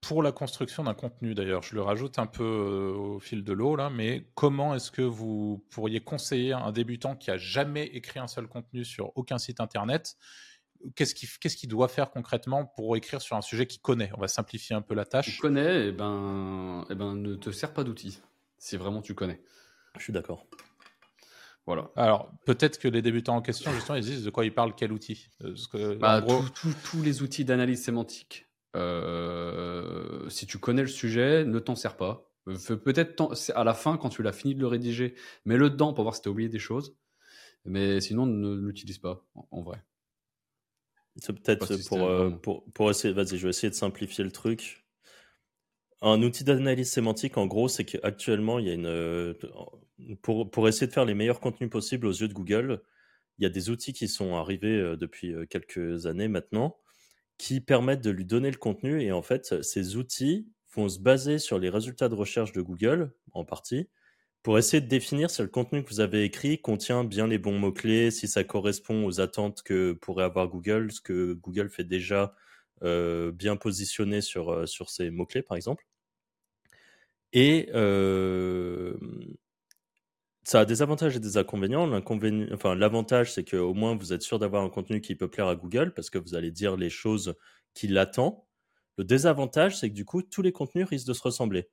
Pour la construction d'un contenu, d'ailleurs, je le rajoute un peu euh, au fil de l'eau, là, mais comment est-ce que vous pourriez conseiller un débutant qui a jamais écrit un seul contenu sur aucun site internet? Qu'est-ce qu'il qu'est-ce doit faire concrètement pour écrire sur un sujet qu'il connaît? On va simplifier un peu la tâche. Tu connais, et eh ben, et eh ben, ne te sers pas d'outils, si vraiment tu connais. Je suis d'accord. Voilà. Alors, peut-être que les débutants en question, justement, ils disent de quoi ils parlent, quel outil? Que, bah, Tous les outils d'analyse sémantique. Euh, si tu connais le sujet, ne t'en sers pas. Euh, peut-être à la fin, quand tu l'as fini de le rédiger, mets-le dedans pour voir si tu as oublié des choses. Mais sinon, ne l'utilise pas, en, vrai. C'est peut-être pour, euh, pour, pour, essayer. Vas-y, je vais essayer de simplifier le truc. Un outil d'analyse sémantique, en gros, c'est qu'actuellement, il y a une. Pour, pour, essayer de faire les meilleurs contenus possibles aux yeux de Google, il y a des outils qui sont arrivés euh, depuis euh, quelques années maintenant qui permettent de lui donner le contenu. Et en fait, ces outils vont se baser sur les résultats de recherche de Google, en partie, pour essayer de définir si le contenu que vous avez écrit contient bien les bons mots-clés, si ça correspond aux attentes que pourrait avoir Google, ce que Google fait déjà euh, bien positionné sur, sur ces mots-clés, par exemple. Et euh, ça a des avantages et des inconvénients. L'inconvénient, enfin, l'avantage, c'est qu'au moins vous êtes sûr d'avoir un contenu qui peut plaire à Google parce que vous allez dire les choses qu'il attend. Le désavantage, c'est que du coup, tous les contenus risquent de se ressembler.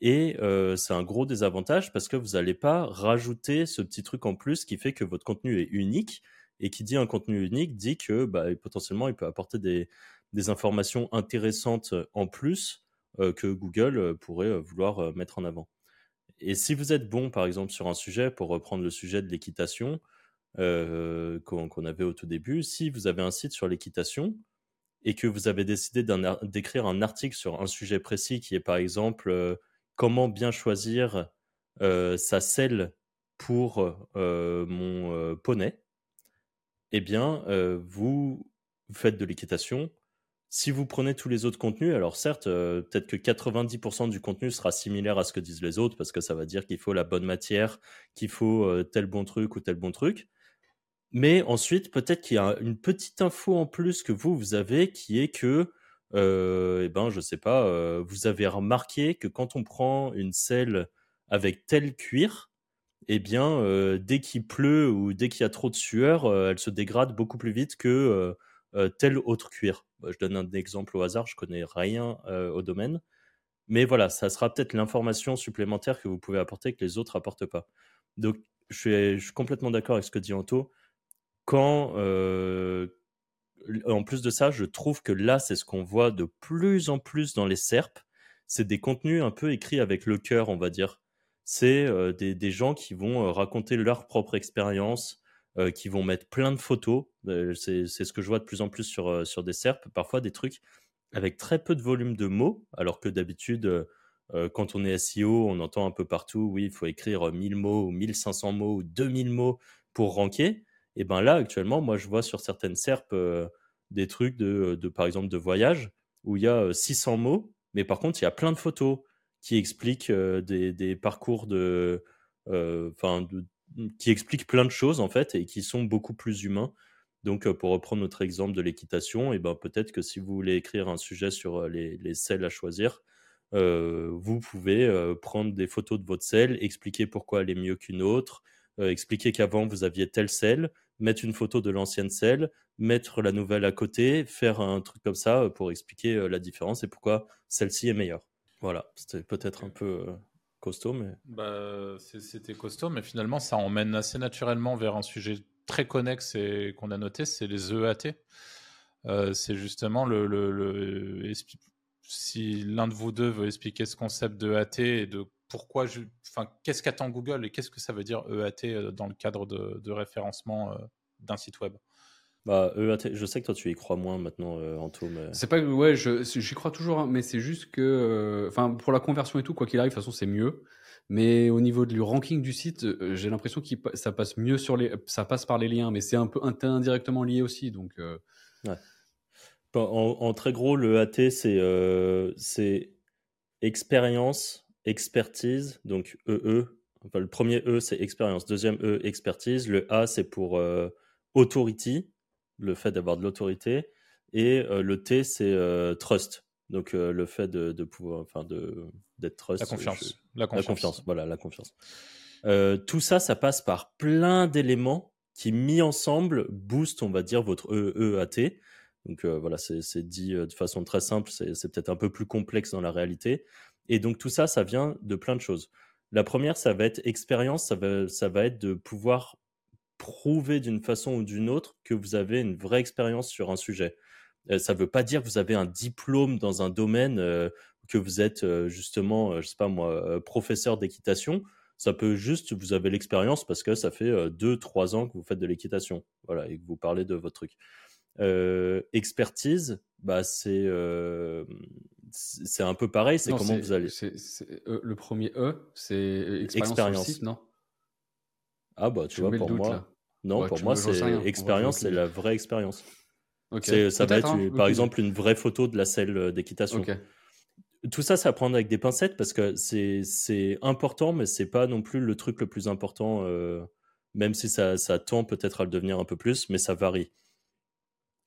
Et euh, c'est un gros désavantage parce que vous n'allez pas rajouter ce petit truc en plus qui fait que votre contenu est unique. Et qui dit un contenu unique dit que bah, potentiellement il peut apporter des, des informations intéressantes en plus que Google pourrait vouloir mettre en avant. Et si vous êtes bon, par exemple, sur un sujet, pour reprendre le sujet de l'équitation qu'on avait au tout début, si vous avez un site sur l'équitation et que vous avez décidé d'écrire un article sur un sujet précis qui est, par exemple, comment bien choisir sa selle pour mon poney, eh bien, vous, faites de l'équitation. Si vous prenez tous les autres contenus, alors certes, peut-être que 90% du contenu sera similaire à ce que disent les autres, parce que ça va dire qu'il faut la bonne matière, qu'il faut tel bon truc ou tel bon truc. Mais ensuite, peut-être qu'il y a une petite info en plus que vous, vous avez, qui est que, euh, eh ben, je sais pas, vous avez remarqué que quand on prend une selle avec tel cuir, eh bien, euh, dès qu'il pleut ou dès qu'il y a trop de sueur, euh, elle se dégrade beaucoup plus vite que euh, tel autre cuir. Bah, je donne un exemple au hasard, je connais rien au domaine. Mais voilà, ça sera peut-être l'information supplémentaire que vous pouvez apporter que les autres apportent pas. Donc, je suis, complètement d'accord avec ce que dit Anto. Quand, en plus de ça, je trouve que là, c'est ce qu'on voit de plus en plus dans les SERP. C'est des contenus un peu écrits avec le cœur, on va dire c'est des, gens qui vont raconter leur propre expérience, qui vont mettre plein de photos. c'est ce que je vois de plus en plus sur, sur des SERP, parfois des trucs avec très peu de volume de mots, alors que d'habitude, quand on est SEO, on entend un peu partout, oui, il faut écrire 1000 mots ou 1500 mots ou 2000 mots pour ranker. Et bien là, actuellement, moi, je vois sur certaines SERP des trucs de, de, par exemple, de voyage, où il y a 600 mots, mais par contre, il y a plein de photos qui explique des, parcours de, enfin, qui explique plein de choses en fait et qui sont beaucoup plus humains. Donc, pour reprendre notre exemple de l'équitation, et eh ben peut-être que si vous voulez écrire un sujet sur les, les selles à choisir, vous pouvez prendre des photos de votre selle, expliquer pourquoi elle est mieux qu'une autre, expliquer qu'avant vous aviez telle selle, mettre une photo de l'ancienne selle, mettre la nouvelle à côté, faire un truc comme ça pour expliquer la différence et pourquoi celle-ci est meilleure. Voilà, c'était peut-être un peu euh, Bah, c'était costaud, mais finalement, ça emmène assez naturellement vers un sujet très connexe et qu'on a noté, c'est les EAT. Euh, c'est justement le, si l'un de vous deux veut expliquer ce concept d'EAT et de pourquoi, je, enfin, qu'est-ce qu'attend Google et qu'est-ce que ça veut dire EAT euh, dans le cadre de, de référencement d'un site web? Bah, EAT, je sais que toi tu y crois moins maintenant, euh, mais... C'est pas ouais, j'y crois toujours, hein, mais c'est juste que, euh, enfin, pour la conversion et tout, quoi qu'il arrive, de toute façon, c'est mieux. Mais au niveau du ranking du site, euh, j'ai l'impression que ça passe mieux sur les, ça passe par les liens, mais c'est un peu indirectement lié aussi, donc. Ouais. En, très gros, le EAT, c'est c'est expérience, expertise, donc EE. E. Enfin, le premier E, c'est expérience. Deuxième E, expertise. Le A, c'est pour authority le fait d'avoir de l'autorité, et euh, le T, c'est euh, trust. Donc euh, le fait de, pouvoir, enfin de d'être trust. La confiance. la confiance. Voilà, la confiance. tout ça, ça passe par plein d'éléments qui, mis ensemble, boostent, on va dire, votre EEAT. Donc voilà, c'est dit de façon très simple, c'est peut-être un peu plus complexe dans la réalité. Et donc tout ça, ça vient de plein de choses. La première, ça va être expérience, ça va, ça va être de pouvoir prouver d'une façon ou d'une autre que vous avez une vraie expérience sur un sujet. Euh, ça ne veut pas dire que vous avez un diplôme dans un domaine, euh, que vous êtes euh, justement, je sais pas moi, professeur d'équitation. Ça peut juste, vous avez l'expérience parce que ça fait deux, trois ans que vous faites de l'équitation, voilà, et que vous parlez de votre truc. expertise, bah c'est c'est un peu pareil. C'est comment vous allez. le premier E, c'est expérience, non? Ah bah tu vois pour moi non pour moi c'est expérience c'est la vraie expérience. Ça va être hein. par exemple une vraie photo de la selle euh, d'équitation. Tout ça, c'est à prendre avec des pincettes parce que c'est important, mais c'est pas non plus le truc le plus important, euh, même si ça, ça tend peut-être à le devenir un peu plus, mais ça varie.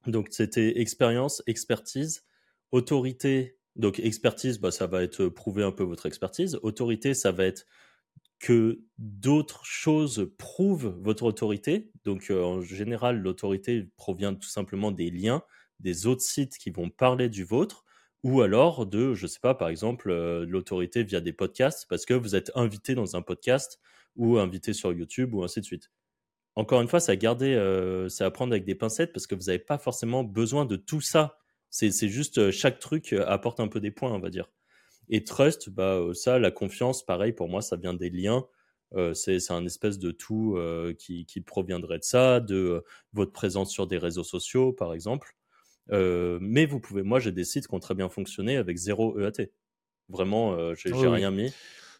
Donc c'était expérience, expertise, autorité. Donc expertise, bah, ça va être prouver un peu votre expertise. Autorité, ça va être que d'autres choses prouvent votre autorité. Donc, euh, en général, l'autorité provient tout simplement des liens des autres sites qui vont parler du vôtre, ou alors de, je ne sais pas, par exemple, euh, l'autorité via des podcasts, parce que vous êtes invité dans un podcast, ou invité sur YouTube, ou ainsi de suite. Encore une fois, c'est à garder, euh, c'est à prendre avec des pincettes, parce que vous n'avez pas forcément besoin de tout ça C'est juste chaque truc apporte un peu des points, on va dire. Et trust, bah, ça, la confiance, pareil, pour moi, ça vient des liens. c'est un espèce de tout qui, qui, proviendrait de ça, de votre présence sur des réseaux sociaux, par exemple. mais vous pouvez, moi, j'ai des sites qui ont très bien fonctionné avec zéro EAT. Vraiment, j'ai rien mis.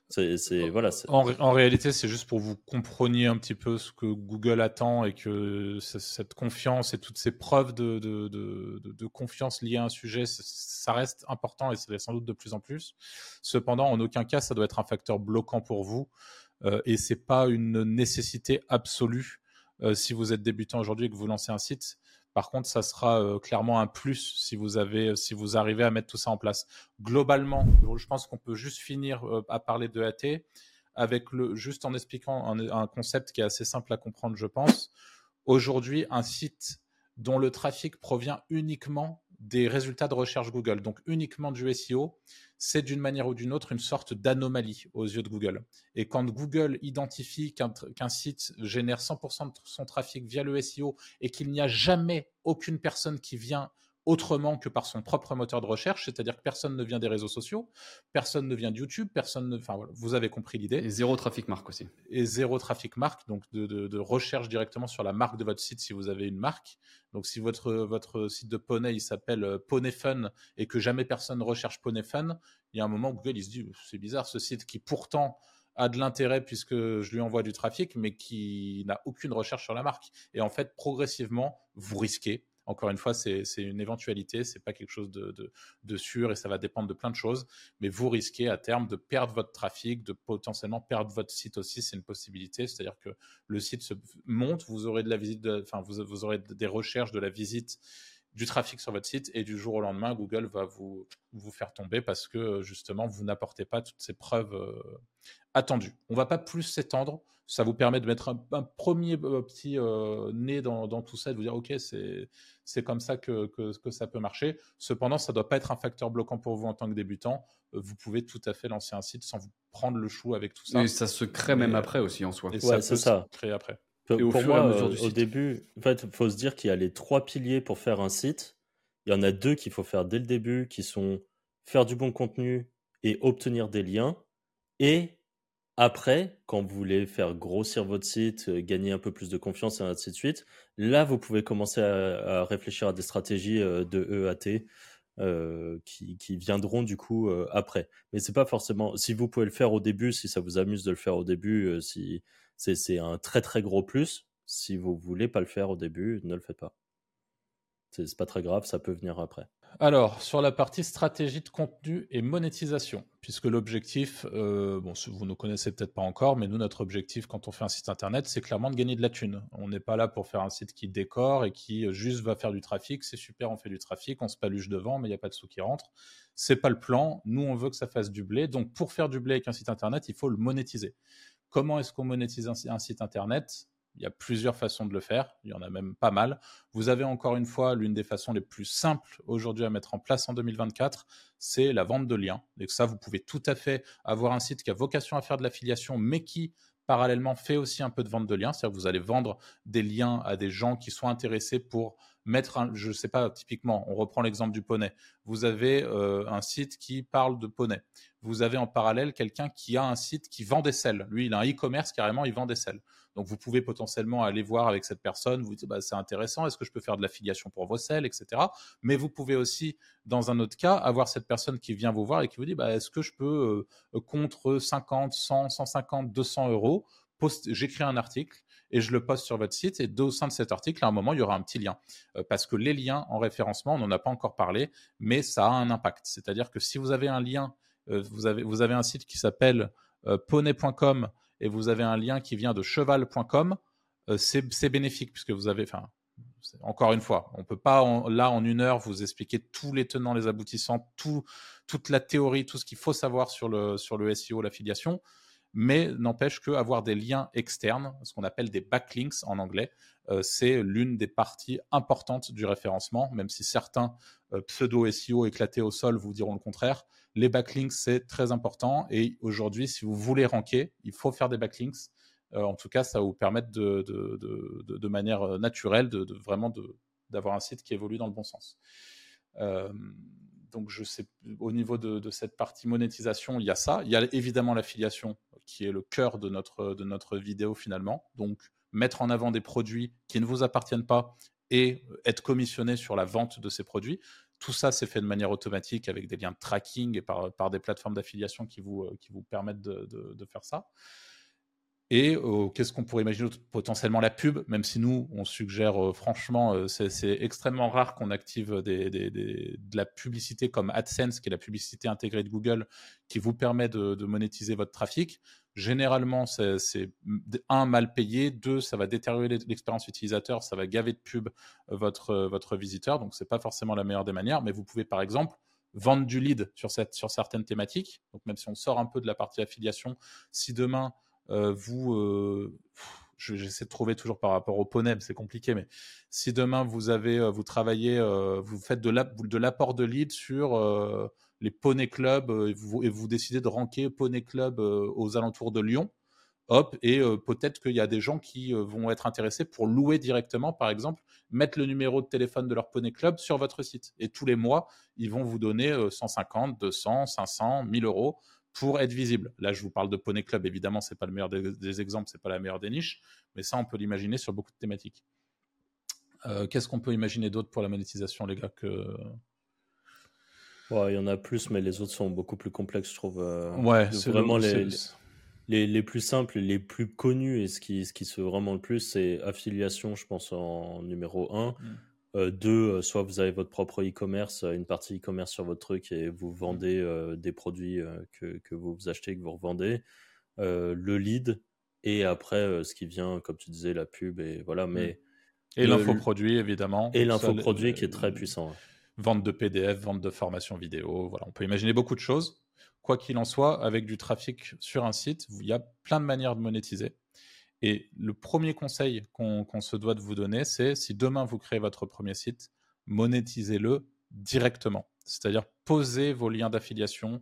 C'est, voilà, en, réalité, c'est juste pour vous compreniez un petit peu ce que Google attend et que cette confiance et toutes ces preuves de, de, de, de confiance liées à un sujet, ça reste important et ça l'est sans doute de plus en plus. Cependant, en aucun cas, ça doit être un facteur bloquant pour vous euh, et c'est pas une nécessité absolue euh, si vous êtes débutant aujourd'hui et que vous lancez un site. Par contre, ça sera euh, clairement un plus si vous, avez, si vous arrivez à mettre tout ça en place. Globalement, je pense qu'on peut juste finir euh, à parler de AT avec le, juste en expliquant un, concept qui est assez simple à comprendre, je pense. Aujourd'hui, un site dont le trafic provient uniquement des résultats de recherche Google, donc uniquement du SEO, c'est d'une manière ou d'une autre une sorte d'anomalie aux yeux de Google. Et quand Google identifie qu'un site génère 100% de son trafic via le SEO et qu'il n'y a jamais aucune personne qui vient autrement que par son propre moteur de recherche, c'est-à-dire que personne ne vient des réseaux sociaux, personne ne vient de YouTube, personne ne... Enfin voilà, vous avez compris l'idée. Et zéro trafic marque aussi. Et zéro trafic marque, donc de, recherche directement sur la marque de votre site si vous avez une marque. Donc si votre, votre site de poney, il s'appelle euh, Poney Fun et que jamais personne recherche Poney Fun, il y a un moment Google, il se dit, c'est bizarre ce site qui pourtant a de l'intérêt puisque je lui envoie du trafic, mais qui n'a aucune recherche sur la marque. Et en fait, progressivement, vous risquez encore une fois, c'est une éventualité, c'est pas quelque chose de, sûr et ça va dépendre de plein de choses. Mais vous risquez à terme de perdre votre trafic, de potentiellement perdre votre site aussi, c'est une possibilité. C'est-à-dire que le site se monte, vous aurez de la visite, enfin vous, vous aurez des recherches de la visite du trafic sur votre site et du jour au lendemain, Google va vous, vous faire tomber parce que justement, vous n'apportez pas toutes ces preuves euh, attendues. On va pas plus s'étendre. Ça vous permet de mettre un, premier euh, petit euh, nez dans, dans, tout ça et de vous dire, OK, c'est comme ça que, que, que, ça peut marcher. Cependant, ça ne doit pas être un facteur bloquant pour vous en tant que débutant. Vous pouvez tout à fait lancer un site sans vous prendre le chou avec tout ça. Et ça se crée même après aussi en soi. Et ça peut ça. se créer après. Et pour moi, euh, au début, en fait, il faut se dire qu'il y a les trois piliers pour faire un site. Il y en a deux qu'il faut faire dès le début, qui sont faire du bon contenu et obtenir des liens. Et après, quand vous voulez faire grossir votre site, euh, gagner un peu plus de confiance et ainsi de suite, là, vous pouvez commencer à, réfléchir à des stratégies euh, de EAT qui, qui, viendront du coup après. Mais c'est pas forcément. Si vous pouvez le faire au début, si ça vous amuse de le faire au début, si c'est un très très gros plus. Si vous voulez pas le faire au début, ne le faites pas. C'est pas très grave, ça peut venir après. Alors, sur la partie stratégie de contenu et monétisation, puisque l'objectif, euh, bon, vous ne connaissez peut-être pas encore, mais nous, notre objectif quand on fait un site internet, c'est clairement de gagner de la thune. On n'est pas là pour faire un site qui décore et qui euh, juste va faire du trafic. C'est super, on fait du trafic, on se paluche devant, mais il n'y a pas de sous qui rentrent. C'est pas le plan. Nous, on veut que ça fasse du blé. Donc, pour faire du blé avec un site internet, il faut le monétiser. Comment est-ce qu'on monétise un, site internet? Il y a plusieurs façons de le faire, il y en a même pas mal. Vous avez encore une fois l'une des façons les plus simples aujourd'hui à mettre en place en 2024, c'est la vente de liens. Et ça, vous pouvez tout à fait avoir un site qui a vocation à faire de l'affiliation, mais qui parallèlement fait aussi un peu de vente de liens. C'est-à-dire que vous allez vendre des liens à des gens qui sont intéressés pour mettre un, je ne sais pas, typiquement, on reprend l'exemple du poney. Vous avez euh, un site qui parle de poney. Vous avez en parallèle quelqu'un qui a un site qui vend des selles. Lui, il a un e-commerce carrément, il vend des selles. Donc, vous pouvez potentiellement aller voir avec cette personne, vous dites, bah, c'est intéressant, est-ce que je peux faire de l'affiliation pour vos selles, etc. Mais vous pouvez aussi, dans un autre cas, avoir cette personne qui vient vous voir et qui vous dit, bah, est-ce que je peux, euh, contre 50, 100, 150, 200 euros, j'écris un article et je le poste sur votre site. Et au sein de cet article, à un moment, il y aura un petit lien. Euh, parce que les liens en référencement, on n'en a pas encore parlé, mais ça a un impact. C'est-à-dire que si vous avez un lien, euh, vous, avez, vous avez un site qui s'appelle poney.com et vous avez un lien qui vient de cheval.com, c'est bénéfique puisque vous avez, enfin, encore une fois, on ne peut pas là en une heure vous expliquer tous les tenants, les aboutissants, tout, toute la théorie, tout ce qu'il faut savoir sur le, sur le SEO, l'affiliation mais n'empêche qu'avoir des liens externes, ce qu'on appelle des backlinks en anglais, euh, c'est l'une des parties importantes du référencement, même si certains euh, pseudo-SEO éclatés au sol vous diront le contraire. Les backlinks, c'est très important et aujourd'hui, si vous voulez ranker, il faut faire des backlinks. Euh, en tout cas, ça va vous permettre de, manière naturelle de, vraiment d'avoir un site qui évolue dans le bon sens. donc, je sais, au niveau de, cette partie monétisation, il y a ça. Il y a évidemment l'affiliation qui est le cœur de notre, de notre vidéo finalement. Donc, mettre en avant des produits qui ne vous appartiennent pas et être commissionné sur la vente de ces produits. Tout ça, c'est fait de manière automatique avec des liens de tracking et par, des plateformes d'affiliation qui vous, qui vous permettent de, faire ça. Et euh, qu'est-ce qu'on pourrait imaginer potentiellement la pub, même si nous, on suggère euh, franchement, euh, c'est extrêmement rare qu'on active de la publicité comme AdSense, qui est la publicité intégrée de Google, qui vous permet de, monétiser votre trafic. Généralement, c'est un, mal payé, deux, ça va détériorer l'expérience utilisateur, ça va gaver de pub votre, votre visiteur, donc c'est pas forcément la meilleure des manières, mais vous pouvez par exemple vendre du lead sur, cette, sur certaines thématiques. Donc même si on sort un peu de la partie affiliation, si demain euh, vous, euh, j'essaie de trouver toujours par rapport au poney, c'est compliqué, mais si demain vous avez, euh, vous travaillez, vous faites de l'apport de, lead sur les poney clubs et vous, et vous, décidez de ranker poney club aux alentours de Lyon, hop, et peut-être qu'il y a des gens qui vont être intéressés pour louer directement, par exemple, mettre le numéro de téléphone de leur poney club sur votre site. Et tous les mois, ils vont vous donner 150, 200, 500, 1000 euros pour être visible. Là, je vous parle de Poney Club, évidemment, c'est pas le meilleur des, exemples, c'est pas la meilleure des niches, mais ça, on peut l'imaginer sur beaucoup de thématiques. Euh, qu'est-ce qu'on peut imaginer d'autre pour la monétisation, les gars que... il y en a plus, mais les autres sont beaucoup plus complexes, je trouve. Euh, ouais, c'est vraiment les, les, les, plus simples, les plus connus et ce qui, ce qui se vraiment le plus, c'est affiliation, je pense, en numéro 1. Euh, deux, euh, soit vous avez votre propre e-commerce, une partie e-commerce sur votre truc et vous vendez des produits que, que, vous achetez, que vous revendez. le lead et après ce qui vient, comme tu disais, la pub et voilà. Mais et l'infoproduit évidemment. Et l'infoproduit qui est très puissant. Vente de PDF, vente de formation vidéo, voilà. On peut imaginer beaucoup de choses. Quoi qu'il en soit, avec du trafic sur un site, il y a plein de manières de monétiser. Et le premier conseil qu'on se doit de vous donner, c'est si demain vous créez votre premier site, monétisez-le directement. C'est-à-dire posez vos liens d'affiliation,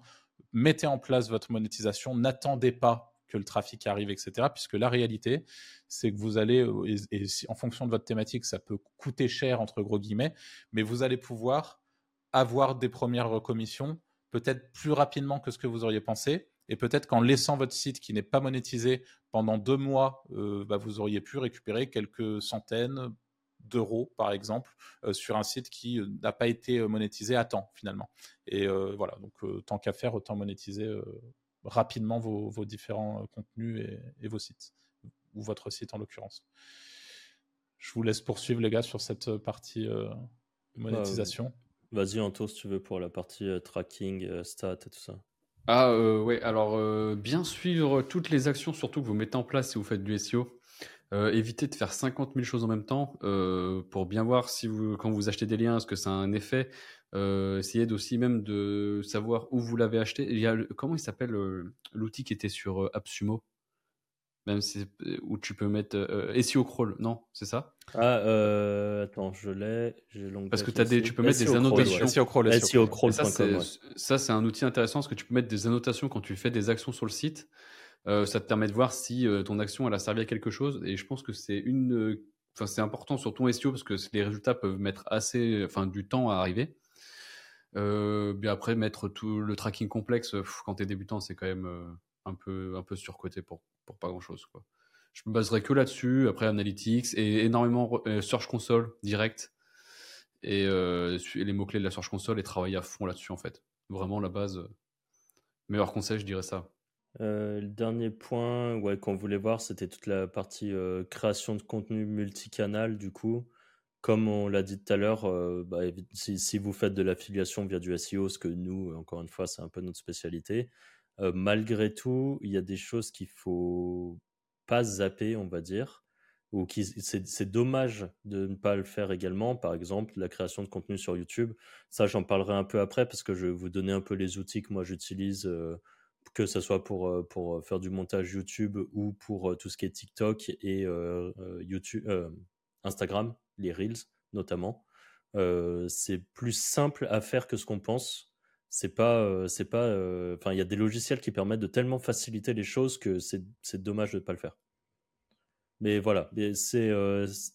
mettez en place votre monétisation, n'attendez pas que le trafic arrive, etc. Puisque la réalité, c'est que vous allez, euh, et, en fonction de votre thématique, ça peut coûter cher, entre gros guillemets, mais vous allez pouvoir avoir des premières commissions peut-être plus rapidement que ce que vous auriez pensé et peut-être qu'en laissant votre site qui n'est pas monétisé pendant deux mois, euh, bah, vous auriez pu récupérer quelques centaines d'euros, par exemple, euh, sur un site qui n'a pas été monétisé à temps, finalement. Et voilà, donc tant qu'à faire, autant monétiser rapidement vos, différents contenus et, vos sites, ou votre site en l'occurrence. Je vous laisse poursuivre, les gars, sur cette partie monétisation. Vas-y, Anto, si tu veux, pour la partie tracking, stats et tout ça. Ah euh, ouais, alors euh, bien suivre toutes les actions, surtout que vous mettez en place si vous faites du SEO. Euh, évitez de faire 50 000 choses en même temps pour bien voir si vous, quand vous achetez des liens, est-ce que ça a un effet. Essayez aussi même de savoir où vous l'avez acheté. Il y a comment il s'appelle l'outil qui était sur AppSumo? Même si, où tu peux mettre euh, SEO crawl, non, c'est ça? Ah, euh, attends, je l'ai. Parce que as des, tu peux mettre des annotations. SEO crawl, SEO crawl. Ça, c'est un outil intéressant parce que tu peux mettre des annotations quand tu fais des actions sur le site. Euh, ça te permet de voir si ton action elle a servi à quelque chose. Et je pense que c'est une, enfin c'est important sur ton SEO parce que les résultats peuvent mettre assez, enfin du temps à arriver. Bien après mettre tout le tracking complexe quand tu es débutant, c'est quand même un peu un peu surcoté pour pour pas grand chose. Quoi. Je me baserai que là-dessus, après Analytics et énormément euh, Search Console direct euh, et, les mots-clés de la Search Console et travailler à fond là-dessus en fait. Vraiment la base. Euh, meilleur conseil, je dirais ça. le dernier point ouais, qu'on voulait voir, c'était toute la partie création de contenu multicanal du coup. Comme on l'a dit tout à l'heure, bah, si, vous faites de l'affiliation via du SEO, ce que nous, encore une fois, c'est un peu notre spécialité, euh, malgré tout, il y a des choses qu'il faut pas zapper, on va dire, ou qui c'est dommage de ne pas le faire également. Par exemple, la création de contenu sur YouTube. Ça, j'en parlerai un peu après parce que je vais vous donner un peu les outils que moi j'utilise, euh, que ce soit pour euh, pour faire du montage YouTube ou pour tout ce qui est TikTok et YouTube, Instagram, les Reels notamment. c'est plus simple à faire que ce qu'on pense c'est pas euh, c'est pas euh, enfin il y a des logiciels qui permettent de tellement faciliter les choses que c'est dommage de ne pas le faire Mais voilà, c'est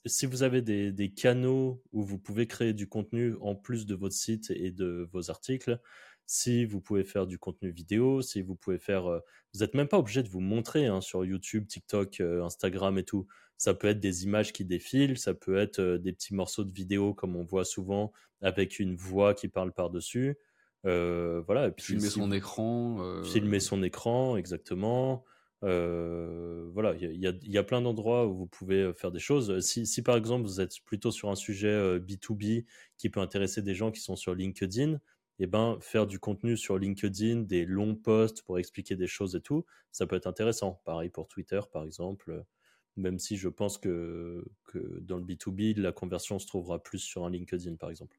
si vous avez des, des, canaux où vous pouvez créer du contenu en plus de votre site et de vos articles, si vous pouvez faire du contenu vidéo, si vous pouvez faire... Euh, vous n'êtes même pas obligé de vous montrer hein, sur YouTube, TikTok, euh, Instagram et tout. Ça peut être des images qui défilent, ça peut être euh, des petits morceaux de vidéo comme on voit souvent avec une voix qui parle par-dessus. voilà. Et puis, filmer son écran. Filmer son écran, exactement. voilà, il y, y, a plein d'endroits où vous pouvez faire des choses. Si, si, par exemple vous êtes plutôt sur un sujet B2B qui peut intéresser des gens qui sont sur LinkedIn, eh ben, faire du contenu sur LinkedIn, des longs posts pour expliquer des choses et tout, ça peut être intéressant. Pareil pour Twitter, par exemple, même si je pense que, que dans le B2B, la conversion se trouvera plus sur un LinkedIn, par exemple.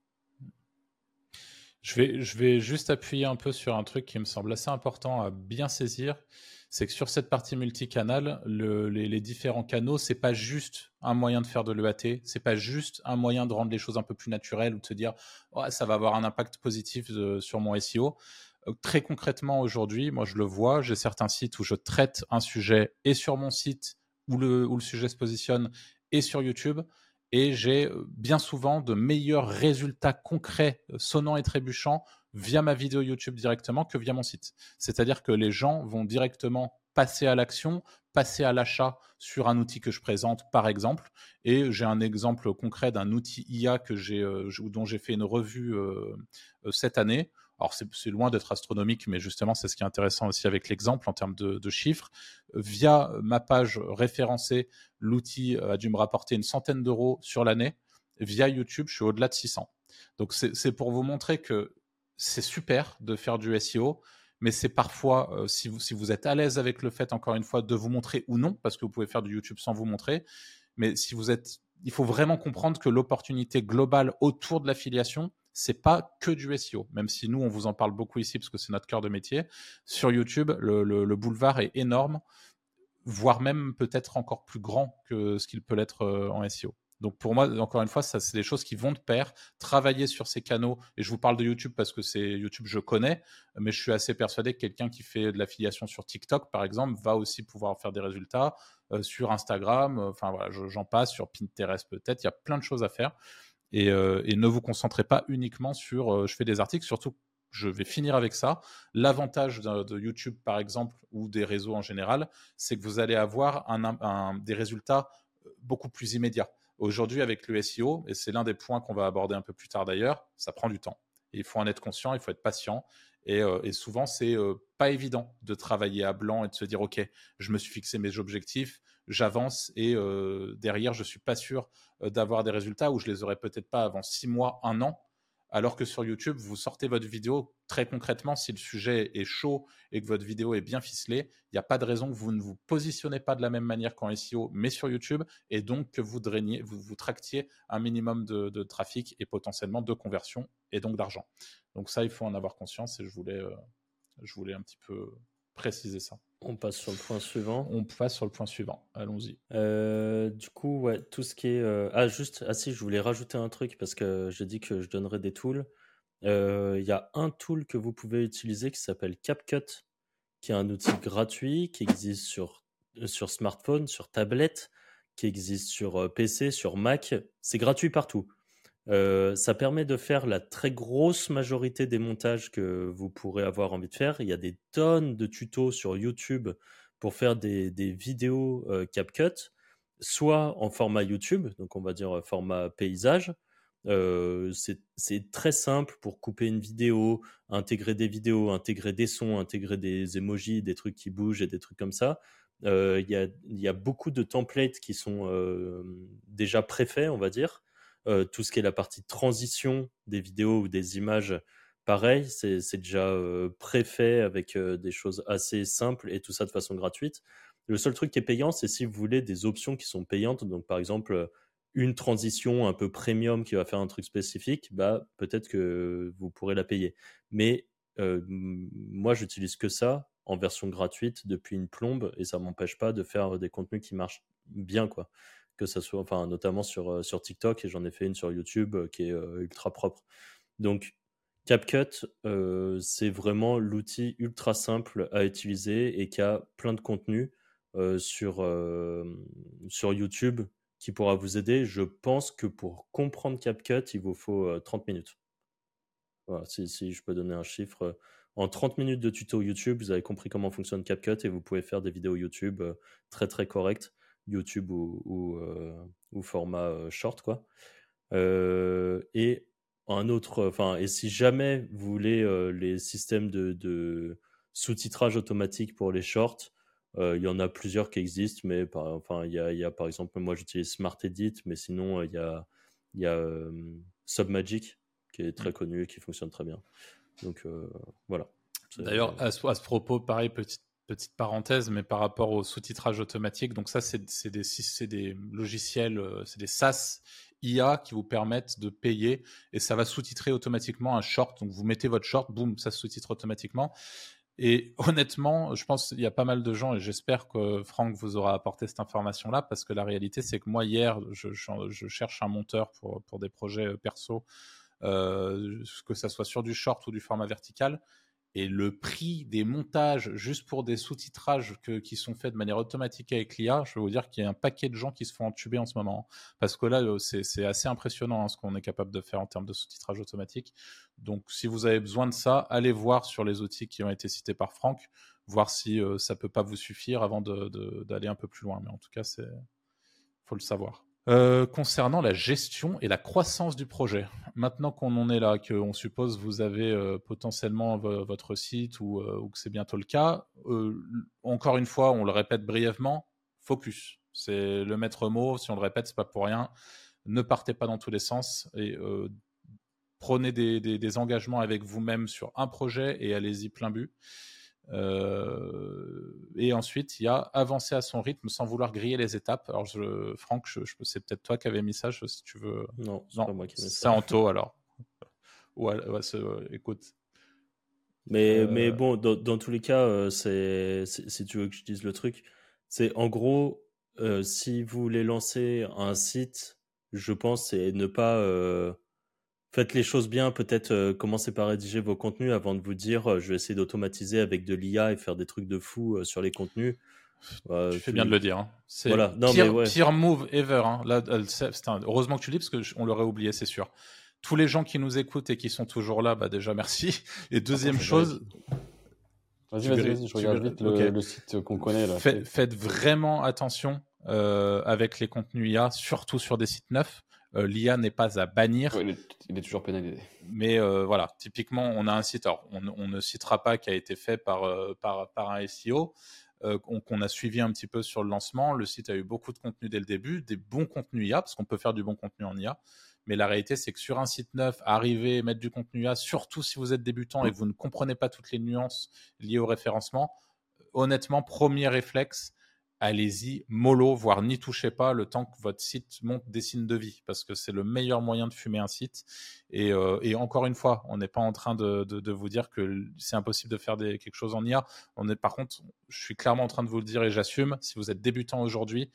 Je vais, je vais juste appuyer un peu sur un truc qui me semble assez important à bien saisir c'est que sur cette partie multicanal, les, différents canaux, c'est pas juste un moyen de faire de l'EAT, c'est pas juste un moyen de rendre les choses un peu plus naturelles ou de se dire ça va avoir un impact positif euh, sur mon SEO. Euh, très concrètement aujourd'hui, moi je le vois, j'ai certains sites où je traite un sujet et sur mon site où le, où le sujet se positionne et sur YouTube et j'ai euh, bien souvent de meilleurs résultats concrets, sonnants et trébuchants via ma vidéo YouTube directement que via mon site. C'est-à-dire que les gens vont directement passer à l'action, passer à l'achat sur un outil que je présente, par exemple. Et j'ai un exemple concret d'un outil IA que euh, dont j'ai fait une revue euh, euh, cette année. Alors c'est loin d'être astronomique, mais justement c'est ce qui est intéressant aussi avec l'exemple en termes de, de, chiffres. Via ma page référencée, l'outil a dû me rapporter une centaine d'euros sur l'année. Via YouTube, je suis au-delà de 600. Donc c'est pour vous montrer que c'est super de faire du SEO, mais c'est parfois, euh, si, vous, êtes à l'aise avec le fait, encore une fois, de vous montrer ou non, parce que vous pouvez faire du YouTube sans vous montrer, mais si vous êtes, il faut vraiment comprendre que l'opportunité globale autour de l'affiliation, c'est pas que du SEO, même si nous, on vous en parle beaucoup ici parce que c'est notre cœur de métier. Sur YouTube, le, boulevard est énorme, voire même peut-être encore plus grand que ce qu'il peut l'être euh, en SEO. Donc pour moi, encore une fois, ça c'est des choses qui vont de pair. Travailler sur ces canaux, et je vous parle de YouTube parce que c'est YouTube, je connais, mais je suis assez persuadé que quelqu'un qui fait de l'affiliation sur TikTok, par exemple, va aussi pouvoir faire des résultats euh, sur Instagram. Euh, enfin voilà, j'en passe sur Pinterest peut-être. Il y a plein de choses à faire. Et, euh, ne vous concentrez pas uniquement sur je fais des articles, surtout je vais finir avec ça. L'avantage de, YouTube, par exemple, ou des réseaux en général, c'est que vous allez avoir des résultats beaucoup plus immédiats. Aujourd'hui, avec le SEO, et c'est l'un des points qu'on va aborder un peu plus tard d'ailleurs, ça prend du temps. il faut en être conscient, il faut être patient. Et, euh, souvent, c'est euh, pas évident de travailler à blanc et de se dire, OK, je me suis fixé mes objectifs, j'avance et euh, derrière, je suis pas sûr d'avoir des résultats ou je les aurai peut-être pas avant six mois, un an. Alors que sur YouTube, vous sortez votre vidéo très concrètement, si le sujet est chaud et que votre vidéo est bien ficelée, il n'y a pas de raison que vous ne vous positionnez pas de la même manière qu'en SEO, mais sur YouTube, et donc que vous drainiez, vous, tractiez un minimum de, trafic et potentiellement de conversion et donc d'argent. Donc ça, il faut en avoir conscience et je voulais, euh, je voulais un petit peu préciser ça. On passe sur le point suivant. On passe sur le point suivant. Allons-y. Euh, du coup, ouais, tout ce qui est. Euh, ah, juste, ah si, je voulais rajouter un truc parce que j'ai dit que je donnerais des tools. Euh, il y a un tool que vous pouvez utiliser qui s'appelle CapCut, qui est un outil gratuit qui existe sur, sur smartphone, sur tablette, qui existe sur PC, sur Mac. C'est gratuit partout. Euh, ça permet de faire la très grosse majorité des montages que vous pourrez avoir envie de faire. Il y a des tonnes de tutos sur YouTube pour faire des, vidéos euh, CapCut, soit en format YouTube, donc on va dire format paysage. Euh, c'est très simple pour couper une vidéo, intégrer des vidéos, intégrer des sons, intégrer des emojis, des trucs qui bougent et des trucs comme ça. Il y, a, y, a, beaucoup de templates qui sont déjà préfaits, on va dire. Euh, tout ce qui est la partie transition des vidéos ou des images, pareil, c'est déjà euh, préfait avec euh, des choses assez simples et tout ça de façon gratuite. Le seul truc qui est payant, c'est si vous voulez des options qui sont payantes. Donc, par exemple, une transition un peu premium qui va faire un truc spécifique, bah, peut-être que vous pourrez la payer. Mais moi, j'utilise que ça en version gratuite depuis une plombe et ça m'empêche pas de faire des contenus qui marchent bien, quoi que ça soit, enfin, notamment sur, euh, sur TikTok, et j'en ai fait une sur YouTube euh, qui est euh, ultra propre. Donc, CapCut, c'est vraiment l'outil ultra simple à utiliser et qui a plein de contenu. sur, sur YouTube qui pourra vous aider. Je pense que pour comprendre CapCut, il vous faut 30 minutes. Voilà, si, si, je peux donner un chiffre. En 30 minutes de tuto YouTube, vous avez compris comment fonctionne CapCut et vous pouvez faire des vidéos YouTube très très correctes, YouTube ou, ou, ou format short quoi. et un autre, enfin, et si jamais vous voulez les systèmes de, de sous-titrage automatique pour les shorts, il y en a plusieurs qui existent, mais par, enfin, il y a, y a, par exemple, moi j'utilise Smart Edit, mais sinon il y a, y a Submagic qui est très mmh. connu et qui fonctionne très bien. Donc voilà. D'ailleurs, à, ce propos, pareil, petite, petite parenthèse, mais par rapport au sous-titrage automatique, donc ça, c'est des, logiciels, c'est des SaaS IA qui vous permettent de payer et ça va sous-titrer automatiquement un short. Donc vous mettez votre short, boum, ça sous-titre automatiquement. Et honnêtement, je pense qu'il y a pas mal de gens, et j'espère que Franck vous aura apporté cette information-là, parce que la réalité, c'est que moi, hier, je, cherche un monteur pour, pour des projets euh, perso, euh, que ça soit sur du short ou du format vertical et le prix des montages juste pour des sous-titrages qui sont faits de manière automatique avec l'IA, je vais vous dire qu'il y a un paquet de gens qui se font entuber en ce moment. Parce que là, euh, c'est assez impressionnant hein, ce qu'on est capable de faire en termes de sous-titrage automatique. Donc, si vous avez besoin de ça, allez voir sur les outils qui ont été cités par Franck, voir si euh, ça peut pas vous suffire avant d'aller un peu plus loin. Mais en tout cas, il faut le savoir. Euh, concernant la gestion et la croissance du projet. Maintenant qu'on en est là, qu'on suppose vous avez euh, potentiellement votre site ou, euh, ou que c'est bientôt le cas, encore une fois, on le répète brièvement, focus. C'est le maître mot. Si on le répète, c'est pas pour rien. Ne partez pas dans tous les sens et prenez des, des, des engagements avec vous-même sur un projet et allez-y plein but. Euh, et ensuite, il y a avancer à son rythme sans vouloir griller les étapes. Alors, je, Franck, je, c'est peut-être toi qui avais mis ça, si tu veux. Non, c'est pas moi qui ai mis ça. C'est Anto alors. ouais, écoute. Mais, euh, mais bon, dans, dans, tous les cas, euh, c'est, si tu veux que je dise le truc, c'est en gros, si vous voulez lancer un site, je pense, c'est ne pas faites les choses bien, peut-être euh, commencez par rédiger vos contenus avant de vous dire euh, je vais essayer d'automatiser avec de l'IA et faire des trucs de fou euh, sur les contenus. tu fais bien de le dire. Hein. C'est voilà. pire, pire, move ever. Hein. Là, Heureusement que tu dis parce qu'on l'aurait oublié, c'est sûr. Tous les gens qui nous écoutent et qui sont toujours là, bah déjà merci. Et deuxième chose. Vas-y, vas-y, je regarde vite le, site qu'on connaît. Là. faites vraiment attention avec les contenus IA, surtout sur des sites neufs. Euh, l'IA n'est pas à bannir. il, est, toujours pénalisé. Mais euh, voilà, typiquement, on a un site, alors on, ne citera pas qui a été fait par, euh, par, par un SEO, qu'on a suivi un petit peu sur le lancement. Le site a eu beaucoup de contenu dès le début, des bons contenus IA, parce qu'on peut faire du bon contenu en IA. Mais la réalité, c'est que sur un site neuf, arriver, mettre du contenu IA, surtout si vous êtes débutant et que vous ne comprenez pas toutes les nuances liées au référencement, honnêtement, premier réflexe, allez-y mollo, voire n'y touchez pas le temps que votre site monte des signes de vie, parce que c'est le meilleur moyen de fumer un site. Et, euh, encore une fois, on n'est pas en train de, vous dire que c'est impossible de faire quelque chose en IA. On est, par contre, je suis clairement en train de vous le dire et j'assume, si vous êtes débutant aujourd'hui,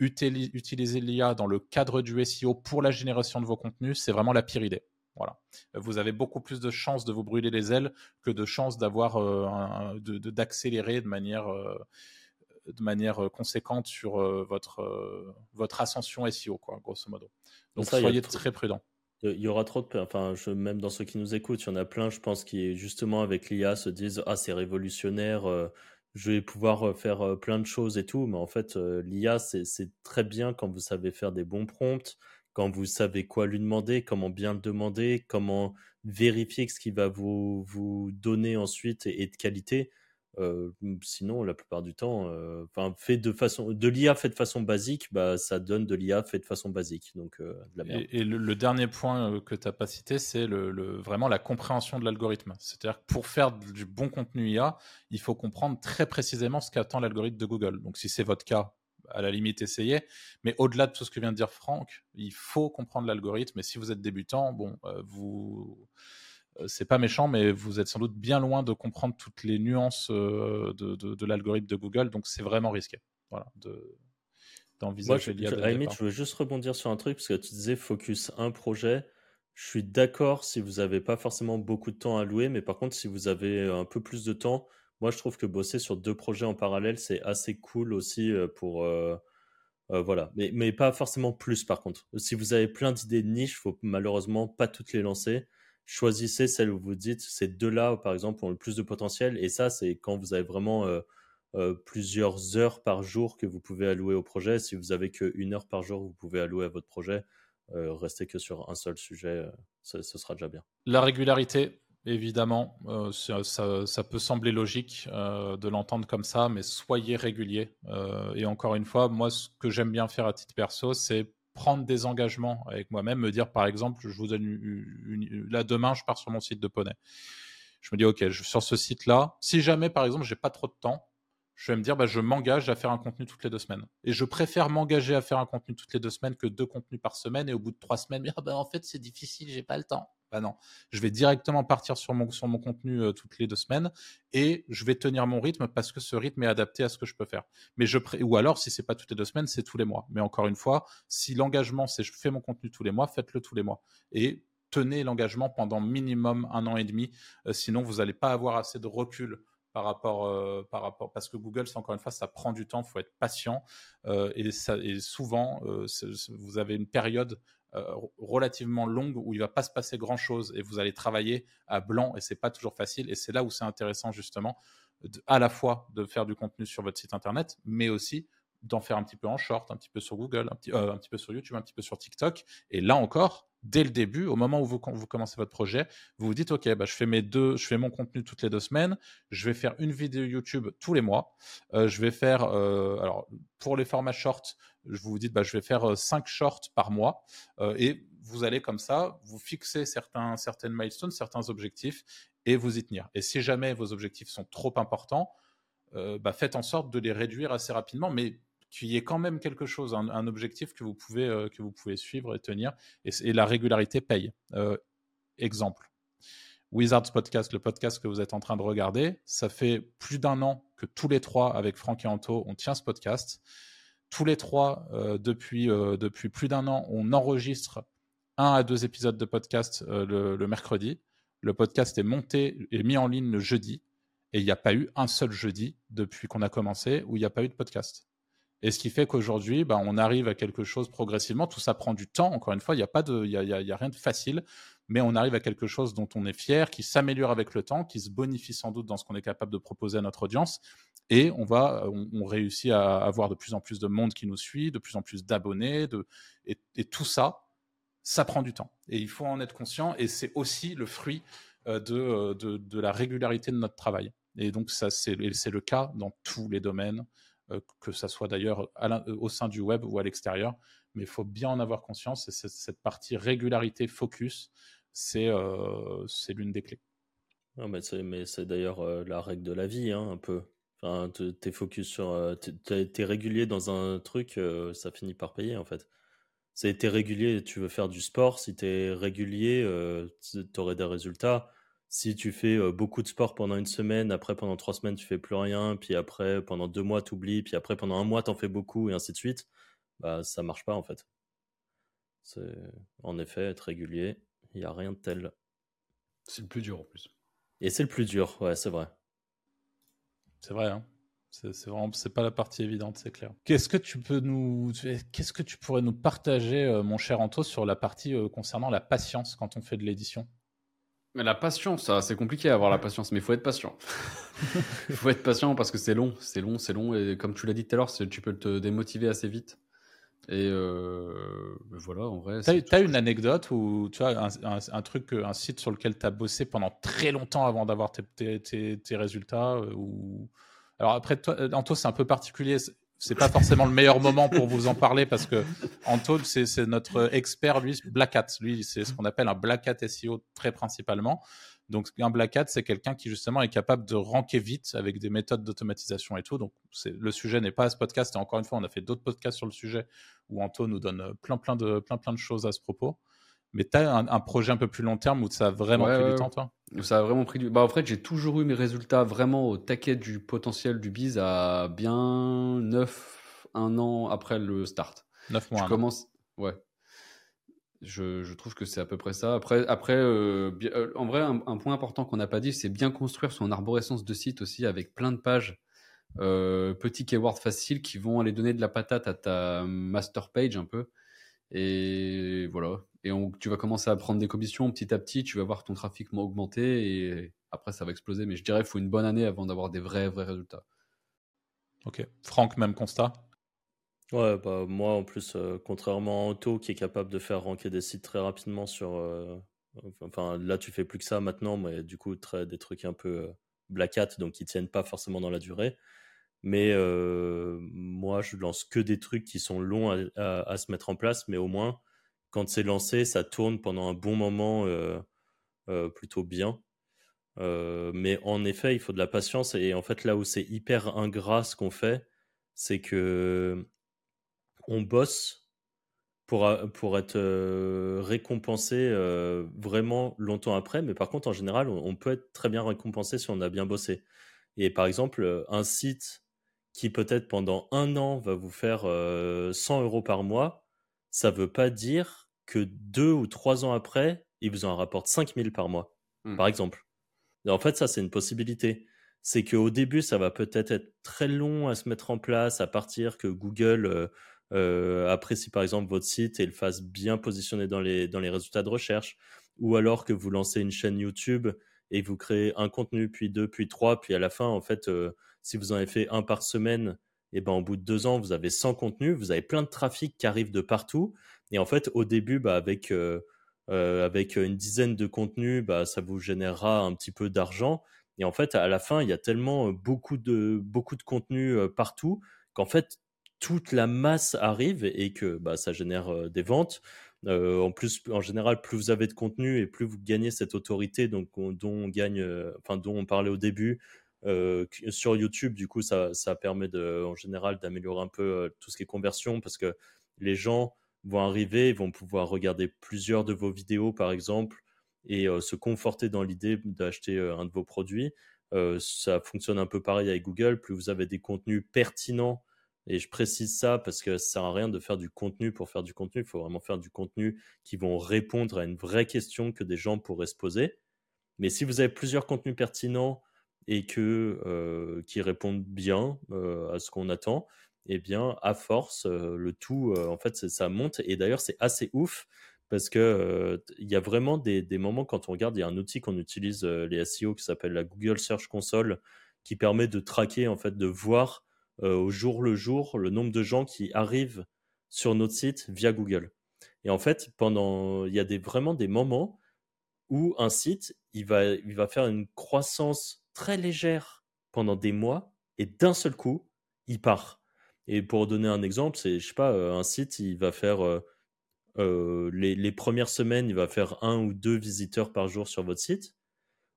utiliser l'IA dans le cadre du SEO pour la génération de vos contenus, c'est vraiment la pire idée. Voilà. Vous avez beaucoup plus de chances de vous brûler les ailes que de chances d'avoir euh, d'accélérer de, manière euh, de manière euh, conséquente sur euh, votre, euh, votre ascension SEO, quoi, grosso modo. Donc soyez très prudent. Il y aura trop de. Enfin, je, même dans ceux qui nous écoutent, il y en a plein, je pense, qui, justement, avec l'IA, se disent Ah, c'est révolutionnaire, je vais pouvoir faire plein de choses et tout. Mais en fait, l'IA, c'est très bien quand vous savez faire des bons prompts, quand vous savez quoi lui demander, comment bien le demander, comment vérifier que ce qu'il va vous, vous donner ensuite est de qualité sinon, la plupart du temps, enfin, fait de façon, de l'IA fait de façon basique, bah, ça donne de l'IA fait de façon basique. Donc, Et, le, dernier point que tu n'as pas cité, c'est le, vraiment la compréhension de l'algorithme. C'est-à-dire que pour faire du bon contenu IA, il faut comprendre très précisément ce qu'attend l'algorithme de Google. Donc, si c'est votre cas, à la limite, essayez. Mais au-delà de tout ce que vient de dire Franck, il faut comprendre l'algorithme. Et si vous êtes débutant, bon, vous c'est pas méchant, mais vous êtes sans doute bien loin de comprendre toutes les nuances euh, de, l'algorithme de Google, donc c'est vraiment risqué. Voilà, d'envisager l'IA. je veux juste rebondir sur un truc parce que tu disais focus un projet. Je suis d'accord si vous n'avez pas forcément beaucoup de temps à louer, mais par contre, si vous avez un peu plus de temps, moi, je trouve que bosser sur deux projets en parallèle, c'est assez cool aussi euh, pour. Euh, euh, voilà, mais, mais pas forcément plus par contre. Si vous avez plein d'idées de niche, faut malheureusement pas toutes les lancer. Choisissez celles où vous dites ces deux-là, par exemple, ont le plus de potentiel. Et ça, c'est quand vous avez vraiment plusieurs heures par jour que vous pouvez allouer au projet. Si vous avez qu'une heure par jour, vous pouvez allouer à votre projet. restez que sur un seul sujet, ce sera déjà bien. La régularité, Évidemment, euh, ça, peut sembler logique euh, de l'entendre comme ça, mais soyez régulier. Euh, et encore une fois, moi, ce que j'aime bien faire à titre perso, c'est prendre des engagements avec moi-même, me dire par exemple, je vous donne là demain, je pars sur mon site de poney. Je me dis ok, sur ce site-là, si jamais par exemple j'ai pas trop de temps, je vais me dire bah, je m'engage à faire un contenu toutes les deux semaines. Et je préfère m'engager à faire un contenu toutes les deux semaines que deux contenus par semaine. Et au bout de trois semaines, dire bah, en fait c'est difficile, j'ai pas le temps. Bah non, je vais directement partir sur mon, sur mon contenu euh, toutes les deux semaines et je vais tenir mon rythme parce que ce rythme est adapté à ce que je peux faire. Mais je ou alors si c'est pas toutes les deux semaines, c'est tous les mois. Mais encore une fois, si l'engagement c'est je fais mon contenu tous les mois, faites-le tous les mois et tenez l'engagement pendant minimum un an et demi. Euh, sinon, vous n'allez pas avoir assez de recul par rapport, euh, par rapport, parce que Google, c'est encore une fois, ça prend du temps, faut être patient. et, ça, et souvent, vous avez une période euh, relativement longue où il va pas se passer grand chose et vous allez travailler à blanc et c'est pas toujours facile. Et c'est là où c'est intéressant justement à la fois de faire du contenu sur votre site internet mais aussi d'en faire un petit peu en short, un petit peu sur Google, un petit, euh, peu sur YouTube, un petit peu sur TikTok. Et là encore, dès le début, au moment où vous, commencez votre projet, vous vous dites, OK, bah, je, fais mes deux, je fais mon contenu toutes les deux semaines, je vais faire une vidéo YouTube tous les mois, euh, je vais faire, alors pour les formats short, je vous dis, bah, je vais faire cinq shorts par mois. et vous allez comme ça, vous fixer certains, certaines milestones, certains objectifs et vous y tenir. Et si jamais vos objectifs sont trop importants, bah, faites en sorte de les réduire assez rapidement, mais qu'il y ait quand même quelque chose, un, objectif que vous, pouvez, euh, que vous pouvez suivre et tenir. Et, la régularité paye. Euh, exemple. Wizards Podcast, le podcast que vous êtes en train de regarder, ça fait plus d'un an que tous les trois, avec Franck et Anto, on tient ce podcast. Tous les trois, euh, depuis, depuis plus d'un an, on enregistre un à deux épisodes de podcast le, le, mercredi. Le podcast est monté et mis en ligne le jeudi. Et il n'y a pas eu un seul jeudi depuis qu'on a commencé où il n'y a pas eu de podcast. Et ce qui fait qu'aujourd'hui, bah, on arrive à quelque chose progressivement. Tout ça prend du temps. Encore une fois, il n'y a, y a, y a, rien de facile, mais on arrive à quelque chose dont on est fier, qui s'améliore avec le temps, qui se bonifie sans doute dans ce qu'on est capable de proposer à notre audience. Et on, va, on, réussit à avoir de plus en plus de monde qui nous suit, de plus en plus d'abonnés. Et, tout ça, ça prend du temps. Et il faut en être conscient. Et c'est aussi le fruit euh, de, euh, de, la régularité de notre travail. Et donc, ça, c'est le cas dans tous les domaines. Euh, que ça soit d'ailleurs euh, au sein du web ou à l'extérieur. Mais il faut bien en avoir conscience et cette partie régularité, focus, c'est euh, l'une des clés. Non, mais c'est d'ailleurs la règle de la vie, hein, un peu. Enfin, t'es focus sur, t'es régulier dans un truc, ça finit par payer en fait. C'est t'es régulier, tu veux faire du sport. Si t'es régulier, t'aurais des résultats si tu fais beaucoup de sport pendant une semaine, après pendant trois semaines tu fais plus rien, puis après pendant deux mois tu oublies, puis après pendant un mois tu en fais beaucoup et ainsi de suite, bah ça marche pas en fait. C'est en effet être régulier, il n'y a rien de tel. C'est le plus dur en plus. Et c'est le plus dur, ouais, c'est vrai. C'est vrai, hein. C'est vraiment, c'est pas la partie évidente, c'est clair. Qu'est-ce que tu peux nous, qu'est-ce que tu pourrais nous partager, mon cher Anto, sur la partie concernant la patience quand on fait de l'édition? Mais la patience, c'est compliqué à avoir la patience, mais il faut être patient. Il faut être patient parce que c'est long, c'est long, c'est long. Et comme tu l'as dit tout à l'heure, tu peux te démotiver assez vite. Et euh, voilà, en vrai. Tu as, une anecdote ou tu as un, truc, un site sur lequel tu as bossé pendant très longtemps avant d'avoir tes, tes, résultats euh, ou... Alors après, toi, Anto, c'est un peu particulier c'est pas forcément le meilleur moment pour vous en parler parce que Antoine, c'est notre expert, lui, Black Hat. Lui, c'est ce qu'on appelle un Black Hat SEO très principalement. Donc, un Black Hat, c'est quelqu'un qui justement est capable de ranker vite avec des méthodes d'automatisation et tout. Donc, le sujet n'est pas à ce podcast. Et encore une fois, on a fait d'autres podcasts sur le sujet où Anto nous donne plein, plein de, plein, plein de choses à ce propos. Mais tu as un, projet un peu plus long terme où ça a vraiment pris du temps, toi? Ça a vraiment pris du bah, En fait, j'ai toujours eu mes résultats vraiment au taquet du potentiel du biz à bien 9, 1 an après le start. 9 mois. Je commence... Ouais. Je, trouve que c'est à peu près ça. Après, après euh, euh, en vrai, un, point important qu'on n'a pas dit, c'est bien construire son arborescence de site aussi avec plein de pages, euh, petits keywords faciles qui vont aller donner de la patate à ta master page un peu. Et voilà. Et tu vas commencer à prendre des commissions petit à petit, tu vas voir ton trafic augmenter et après ça va exploser. Mais je dirais qu'il faut une bonne année avant d'avoir des vrais, vrais résultats. Ok. Franck, même constat? Ouais, bah moi en plus, euh, contrairement à Auto qui est capable de faire ranker des sites très rapidement sur. Euh, enfin, là tu fais plus que ça maintenant, mais du coup, des trucs un peu euh, black hat, donc qui tiennent pas forcément dans la durée. Mais moi, je lance que des trucs qui sont longs à, se mettre en place, mais au moins, quand c'est lancé, ça tourne pendant un bon moment plutôt bien. mais en effet, il faut de la patience. Et en fait, là où c'est hyper ingrat ce qu'on fait, c'est que on bosse pour, pour être euh, récompensé euh, vraiment longtemps après, mais par contre, en général, on, peut être très bien récompensé si on a bien bossé. Et par exemple, euh, un site qui peut-être pendant un an va vous faire 100 euros par mois, ça ne veut pas dire que deux ou trois ans après, il vous en rapporte 5000 par mois, mmh. par exemple. en fait, ça, c'est une possibilité. C'est qu'au début, ça va peut-être être très long à se mettre en place, à partir que Google euh, après, si par exemple votre site est le fasse bien positionner dans les, dans les résultats de recherche, ou alors que vous lancez une chaîne YouTube et vous créez un contenu, puis deux, puis trois, puis à la fin, en fait, euh, si vous en avez fait un par semaine, et eh ben au bout de deux ans, vous avez 100 contenus, vous avez plein de trafic qui arrive de partout. Et en fait, au début, bah, avec, euh, avec une dizaine de contenus, bah, ça vous générera un petit peu d'argent. Et en fait, à la fin, il y a tellement beaucoup de, beaucoup de contenus partout qu'en fait, toute la masse arrive et que bah, ça génère des ventes. en plus, en général, plus vous avez de contenu et plus vous gagnez cette autorité, donc dont on gagne, dont on parlait au début sur YouTube. Du coup, ça, ça permet de, en général d'améliorer un peu tout ce qui est conversion parce que les gens vont arriver, vont pouvoir regarder plusieurs de vos vidéos, par exemple, et se conforter dans l'idée d'acheter un de vos produits. ça fonctionne un peu pareil avec Google. Plus vous avez des contenus pertinents et je précise ça parce que ça sert à rien de faire du contenu pour faire du contenu. Il faut vraiment faire du contenu qui vont répondre à une vraie question que des gens pourraient se poser. Mais si vous avez plusieurs contenus pertinents et que euh, qui répondent bien euh, à ce qu'on attend, eh bien, à force, euh, le tout, en fait, ça monte. Et d'ailleurs, c'est assez ouf parce que il y a vraiment des, moments quand on regarde, il y a un outil qu'on utilise les SEO qui s'appelle la Google Search Console qui permet de traquer, en fait, de voir au jour le jour le nombre de gens qui arrivent sur notre site via Google. Et en fait, pendant, il y a des, vraiment des moments où un site, il va, il va faire une croissance très légère pendant des mois et d'un seul coup, il part. Et pour donner un exemple, c'est, je sais pas, euh, un site, il va faire euh, les, les, premières semaines, il va faire un ou deux visiteurs par jour sur votre site.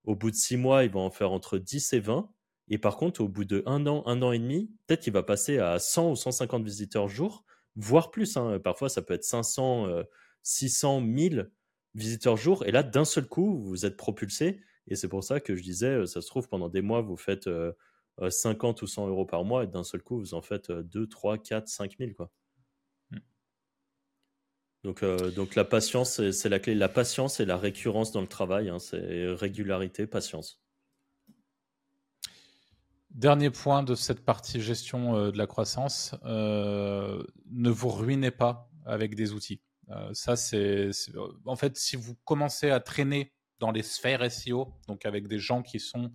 Au bout de six mois, il va en faire entre 10 et 20. Et par contre, au bout de un an, un an et demi, peut-être qu'il va passer à 100 ou 150 visiteurs jour, voire plus. Hein. Parfois, ça peut être 500, 600, 1000 visiteurs jour. Et là, d'un seul coup, vous êtes propulsé. Et c'est pour ça que je disais, euh, ça se trouve, pendant des mois, vous faites 50 euh, euh, ou 100 euros par mois. Et d'un seul coup, vous en faites 2, 3, 4, 5 000. Quoi. Mmh. Donc, donc la patience, c'est la clé. La patience et la récurrence dans le travail. Hein. c'est régularité, patience. Dernier point de cette partie gestion euh, de la croissance, euh, ne vous ruinez pas avec des outils. Euh, ça, c'est en fait si vous commencez à traîner dans les sphères SEO, donc avec des gens qui sont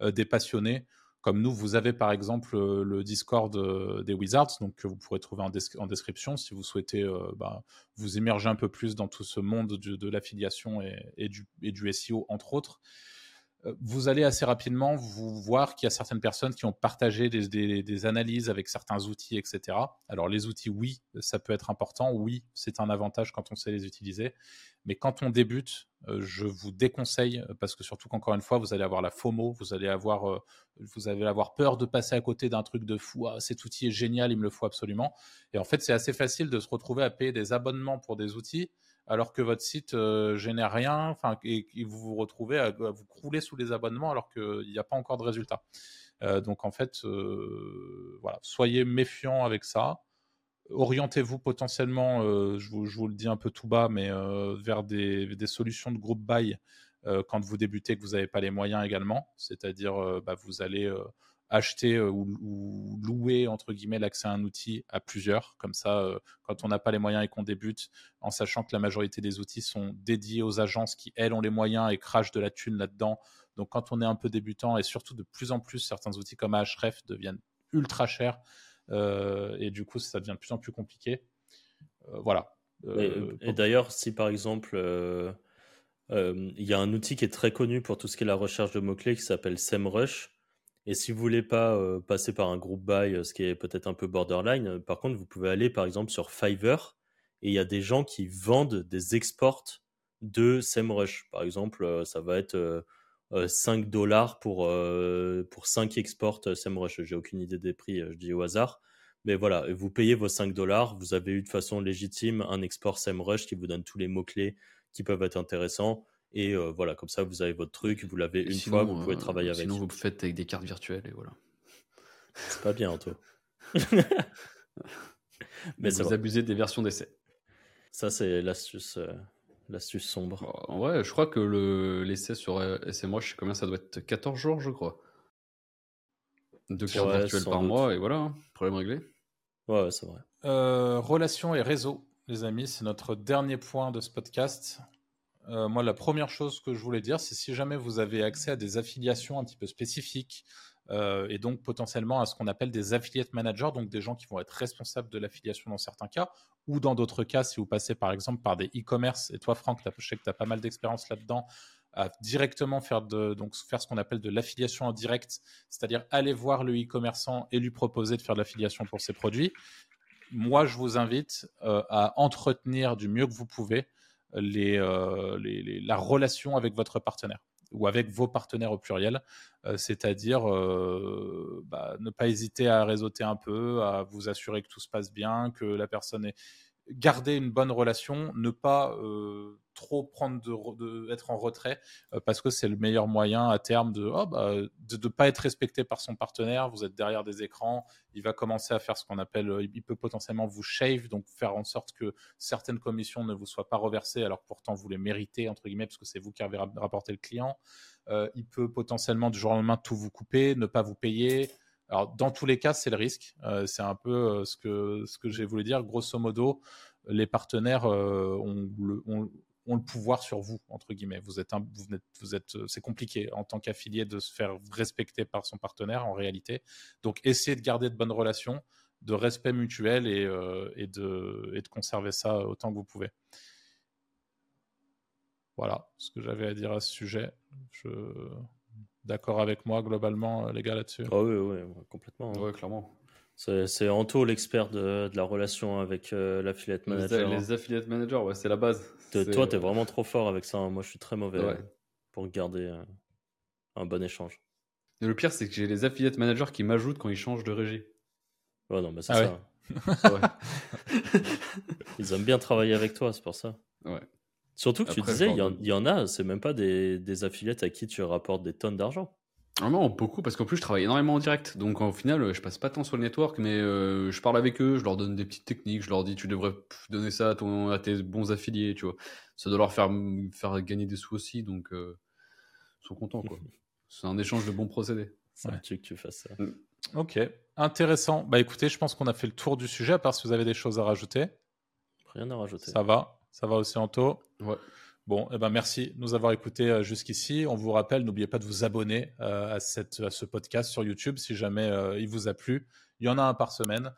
des passionnés, comme nous, vous avez par exemple le Discord des Wizards, donc que vous pourrez trouver en, description si vous souhaitez bah, vous immerger un peu plus dans tout ce monde de, l'affiliation et, du, et, du, SEO entre autres. Euh, vous allez assez rapidement vous voir qu'il y a certaines personnes qui ont partagé des, analyses avec certains outils, etc. Alors les outils, oui, ça peut être important, oui, c'est un avantage quand on sait les utiliser, mais quand on débute, euh, je vous déconseille, parce que surtout qu'encore une fois, vous allez avoir la FOMO, vous allez avoir, euh, vous allez avoir peur de passer à côté d'un truc de fou, ah, cet outil est génial, il me le faut absolument. Et en fait, c'est assez facile de se retrouver à payer des abonnements pour des outils alors que votre site euh, génère rien, enfin, et, vous vous retrouvez à, vous crouler sous les abonnements alors qu'il n'y a pas encore de résultat. Euh, donc en fait, euh, voilà, soyez méfiants avec ça. orientez-vous potentiellement, je vous, le dis un peu tout bas, mais vers des, des, solutions de groupe buy quand vous débutez, que vous n'avez pas les moyens également. C'est-à-dire, bah, vous allez acheter euh, ou, louer entre guillemets l'accès à un outil à plusieurs. Comme ça, euh, quand on n'a pas les moyens et qu'on débute, en sachant que la majorité des outils sont dédiés aux agences qui elles ont les moyens et crachent de la thune là-dedans. Donc quand on est un peu débutant et surtout de plus en plus certains outils comme Ahref deviennent ultra chers euh, et du coup ça devient de plus en plus compliqué. voilà. et, d'ailleurs, si par exemple il y a un outil qui est très connu pour tout ce qui est la recherche de mots-clés qui s'appelle SEMrush. Et si vous voulez pas passer par un groupe buy, ce qui est peut-être un peu borderline, par contre, vous pouvez aller par exemple sur Fiverr et il y a des gens qui vendent des exports de SEMrush. Par exemple, ça va être 5 dollars pour, pour 5 exports SEMrush. J'ai aucune idée des prix, je dis au hasard. Mais voilà, vous payez vos 5 dollars, vous avez eu de façon légitime un export SEMrush qui vous donne tous les mots-clés qui peuvent être intéressants. Et euh, voilà, comme ça, vous avez votre truc, vous l'avez une fois, vous pouvez travailler euh, avec. Sinon, vous faites avec des cartes virtuelles et voilà. C'est pas bien, Anto. Mais vous abusez des versions d'essai. Ça, c'est l'astuce, euh, l'astuce sombre. Ouais, je crois que le, l'essai sur moi je sais combien ça doit être 14 jours, je crois. Deux cartes virtuelles par mois, et voilà, hein, problème réglé. Ouais, c'est vrai. relations et réseaux, les amis, c'est notre dernier point de ce podcast. Euh, moi, la première chose que je voulais dire, c'est si jamais vous avez accès à des affiliations un petit peu spécifiques euh, et donc potentiellement à ce qu'on appelle des affiliate managers, donc des gens qui vont être responsables de l'affiliation dans certains cas, ou dans d'autres cas, si vous passez par exemple par des e-commerce, et toi Franck, je sais que tu as pas mal d'expérience là-dedans, à directement faire, donc faire ce qu'on appelle de l'affiliation en direct, c'est-à-dire aller voir le e-commerçant et lui proposer de faire de l'affiliation pour ses produits. Moi, je vous invite euh, à entretenir du mieux que vous pouvez euh, la relation avec votre partenaire ou avec vos partenaires au pluriel, euh, c'est-à-dire euh, bah, ne pas hésiter à réseauter un peu, à vous assurer que tout se passe bien, que la personne est, garder une bonne relation, ne pas trop prendre de, être en retrait euh, parce que c'est le meilleur moyen à terme de oh, bah, de ne pas être respecté par son partenaire. Vous êtes derrière des écrans, il va commencer à faire ce qu'on appelle, euh, il peut potentiellement vous shave, donc faire en sorte que certaines commissions ne vous soient pas reversées alors que pourtant vous les méritez entre guillemets parce que c'est vous qui avez rapporté le client. il peut potentiellement du jour au lendemain tout vous couper, ne pas vous payer. Alors, dans tous les cas, c'est le risque. Euh, c'est un peu euh, ce que, ce que j'ai voulu dire. Grosso modo, les partenaires euh, ont, le, ont, le, pouvoir sur vous, entre guillemets. Vous êtes, vous êtes, vous êtes c'est compliqué en tant qu'affilié de se faire respecter par son partenaire en réalité. Donc, essayez de garder de bonnes relations, de respect mutuel et, et, de, et de conserver ça autant que vous pouvez. Voilà ce que j'avais à dire à ce sujet. Je d'accord avec moi globalement, euh, les gars, là-dessus Ah oui, oui, complètement. Hein. Oui, clairement. C'est Anto l'expert de, de, la relation avec euh, l'affiliate manager. Les, affiliate managers, ouais, c'est la base. toi, tu es vraiment trop fort avec ça. Hein. Moi, je suis très mauvais euh, pour garder un bon échange. le pire, c'est que j'ai les affiliate managers qui m'ajoutent quand ils changent de régie. Ouais, non, mais c'est ah ça. ils aiment bien travailler avec toi, c'est pour ça. Ouais. Surtout que tu disais, il y, en a, c'est même pas des, des, affiliates à qui tu rapportes des tonnes d'argent. Ah non, beaucoup, parce qu'en plus, je travaille énormément en direct. Donc, au final, je passe pas tant sur le network, mais euh, je parle avec eux, je leur donne des petites techniques, je leur dis, tu devrais donner ça à, ton, à tes bons affiliés, tu vois. Ça doit leur faire, faire gagner des sous aussi, donc euh, ils sont contents, quoi. C'est un échange de bons procédés. C'est un truc que tu fasses ça. Mm. Ok, intéressant. Bah écoutez, je pense qu'on a fait le tour du sujet, à part si vous avez des choses à rajouter. Rien à rajouter. Ça va. Ça va aussi, Anto Ouais. Bon, eh ben merci de nous avoir écoutés euh, jusqu'ici. On vous rappelle, n'oubliez pas de vous abonner euh, à, cette, à ce podcast sur YouTube si jamais euh, il vous a plu. Il y en a un par semaine.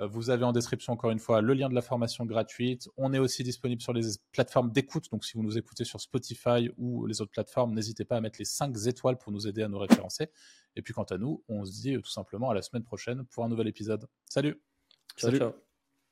Vous avez en description encore une fois le lien de la formation gratuite. On est aussi disponible sur les plateformes d'écoute. Donc si vous nous écoutez sur Spotify ou les autres plateformes, n'hésitez pas à mettre les 5 étoiles pour nous aider à nous référencer. Et puis quant à nous, on se dit tout simplement à la semaine prochaine pour un nouvel épisode. Salut. Salut. ciao.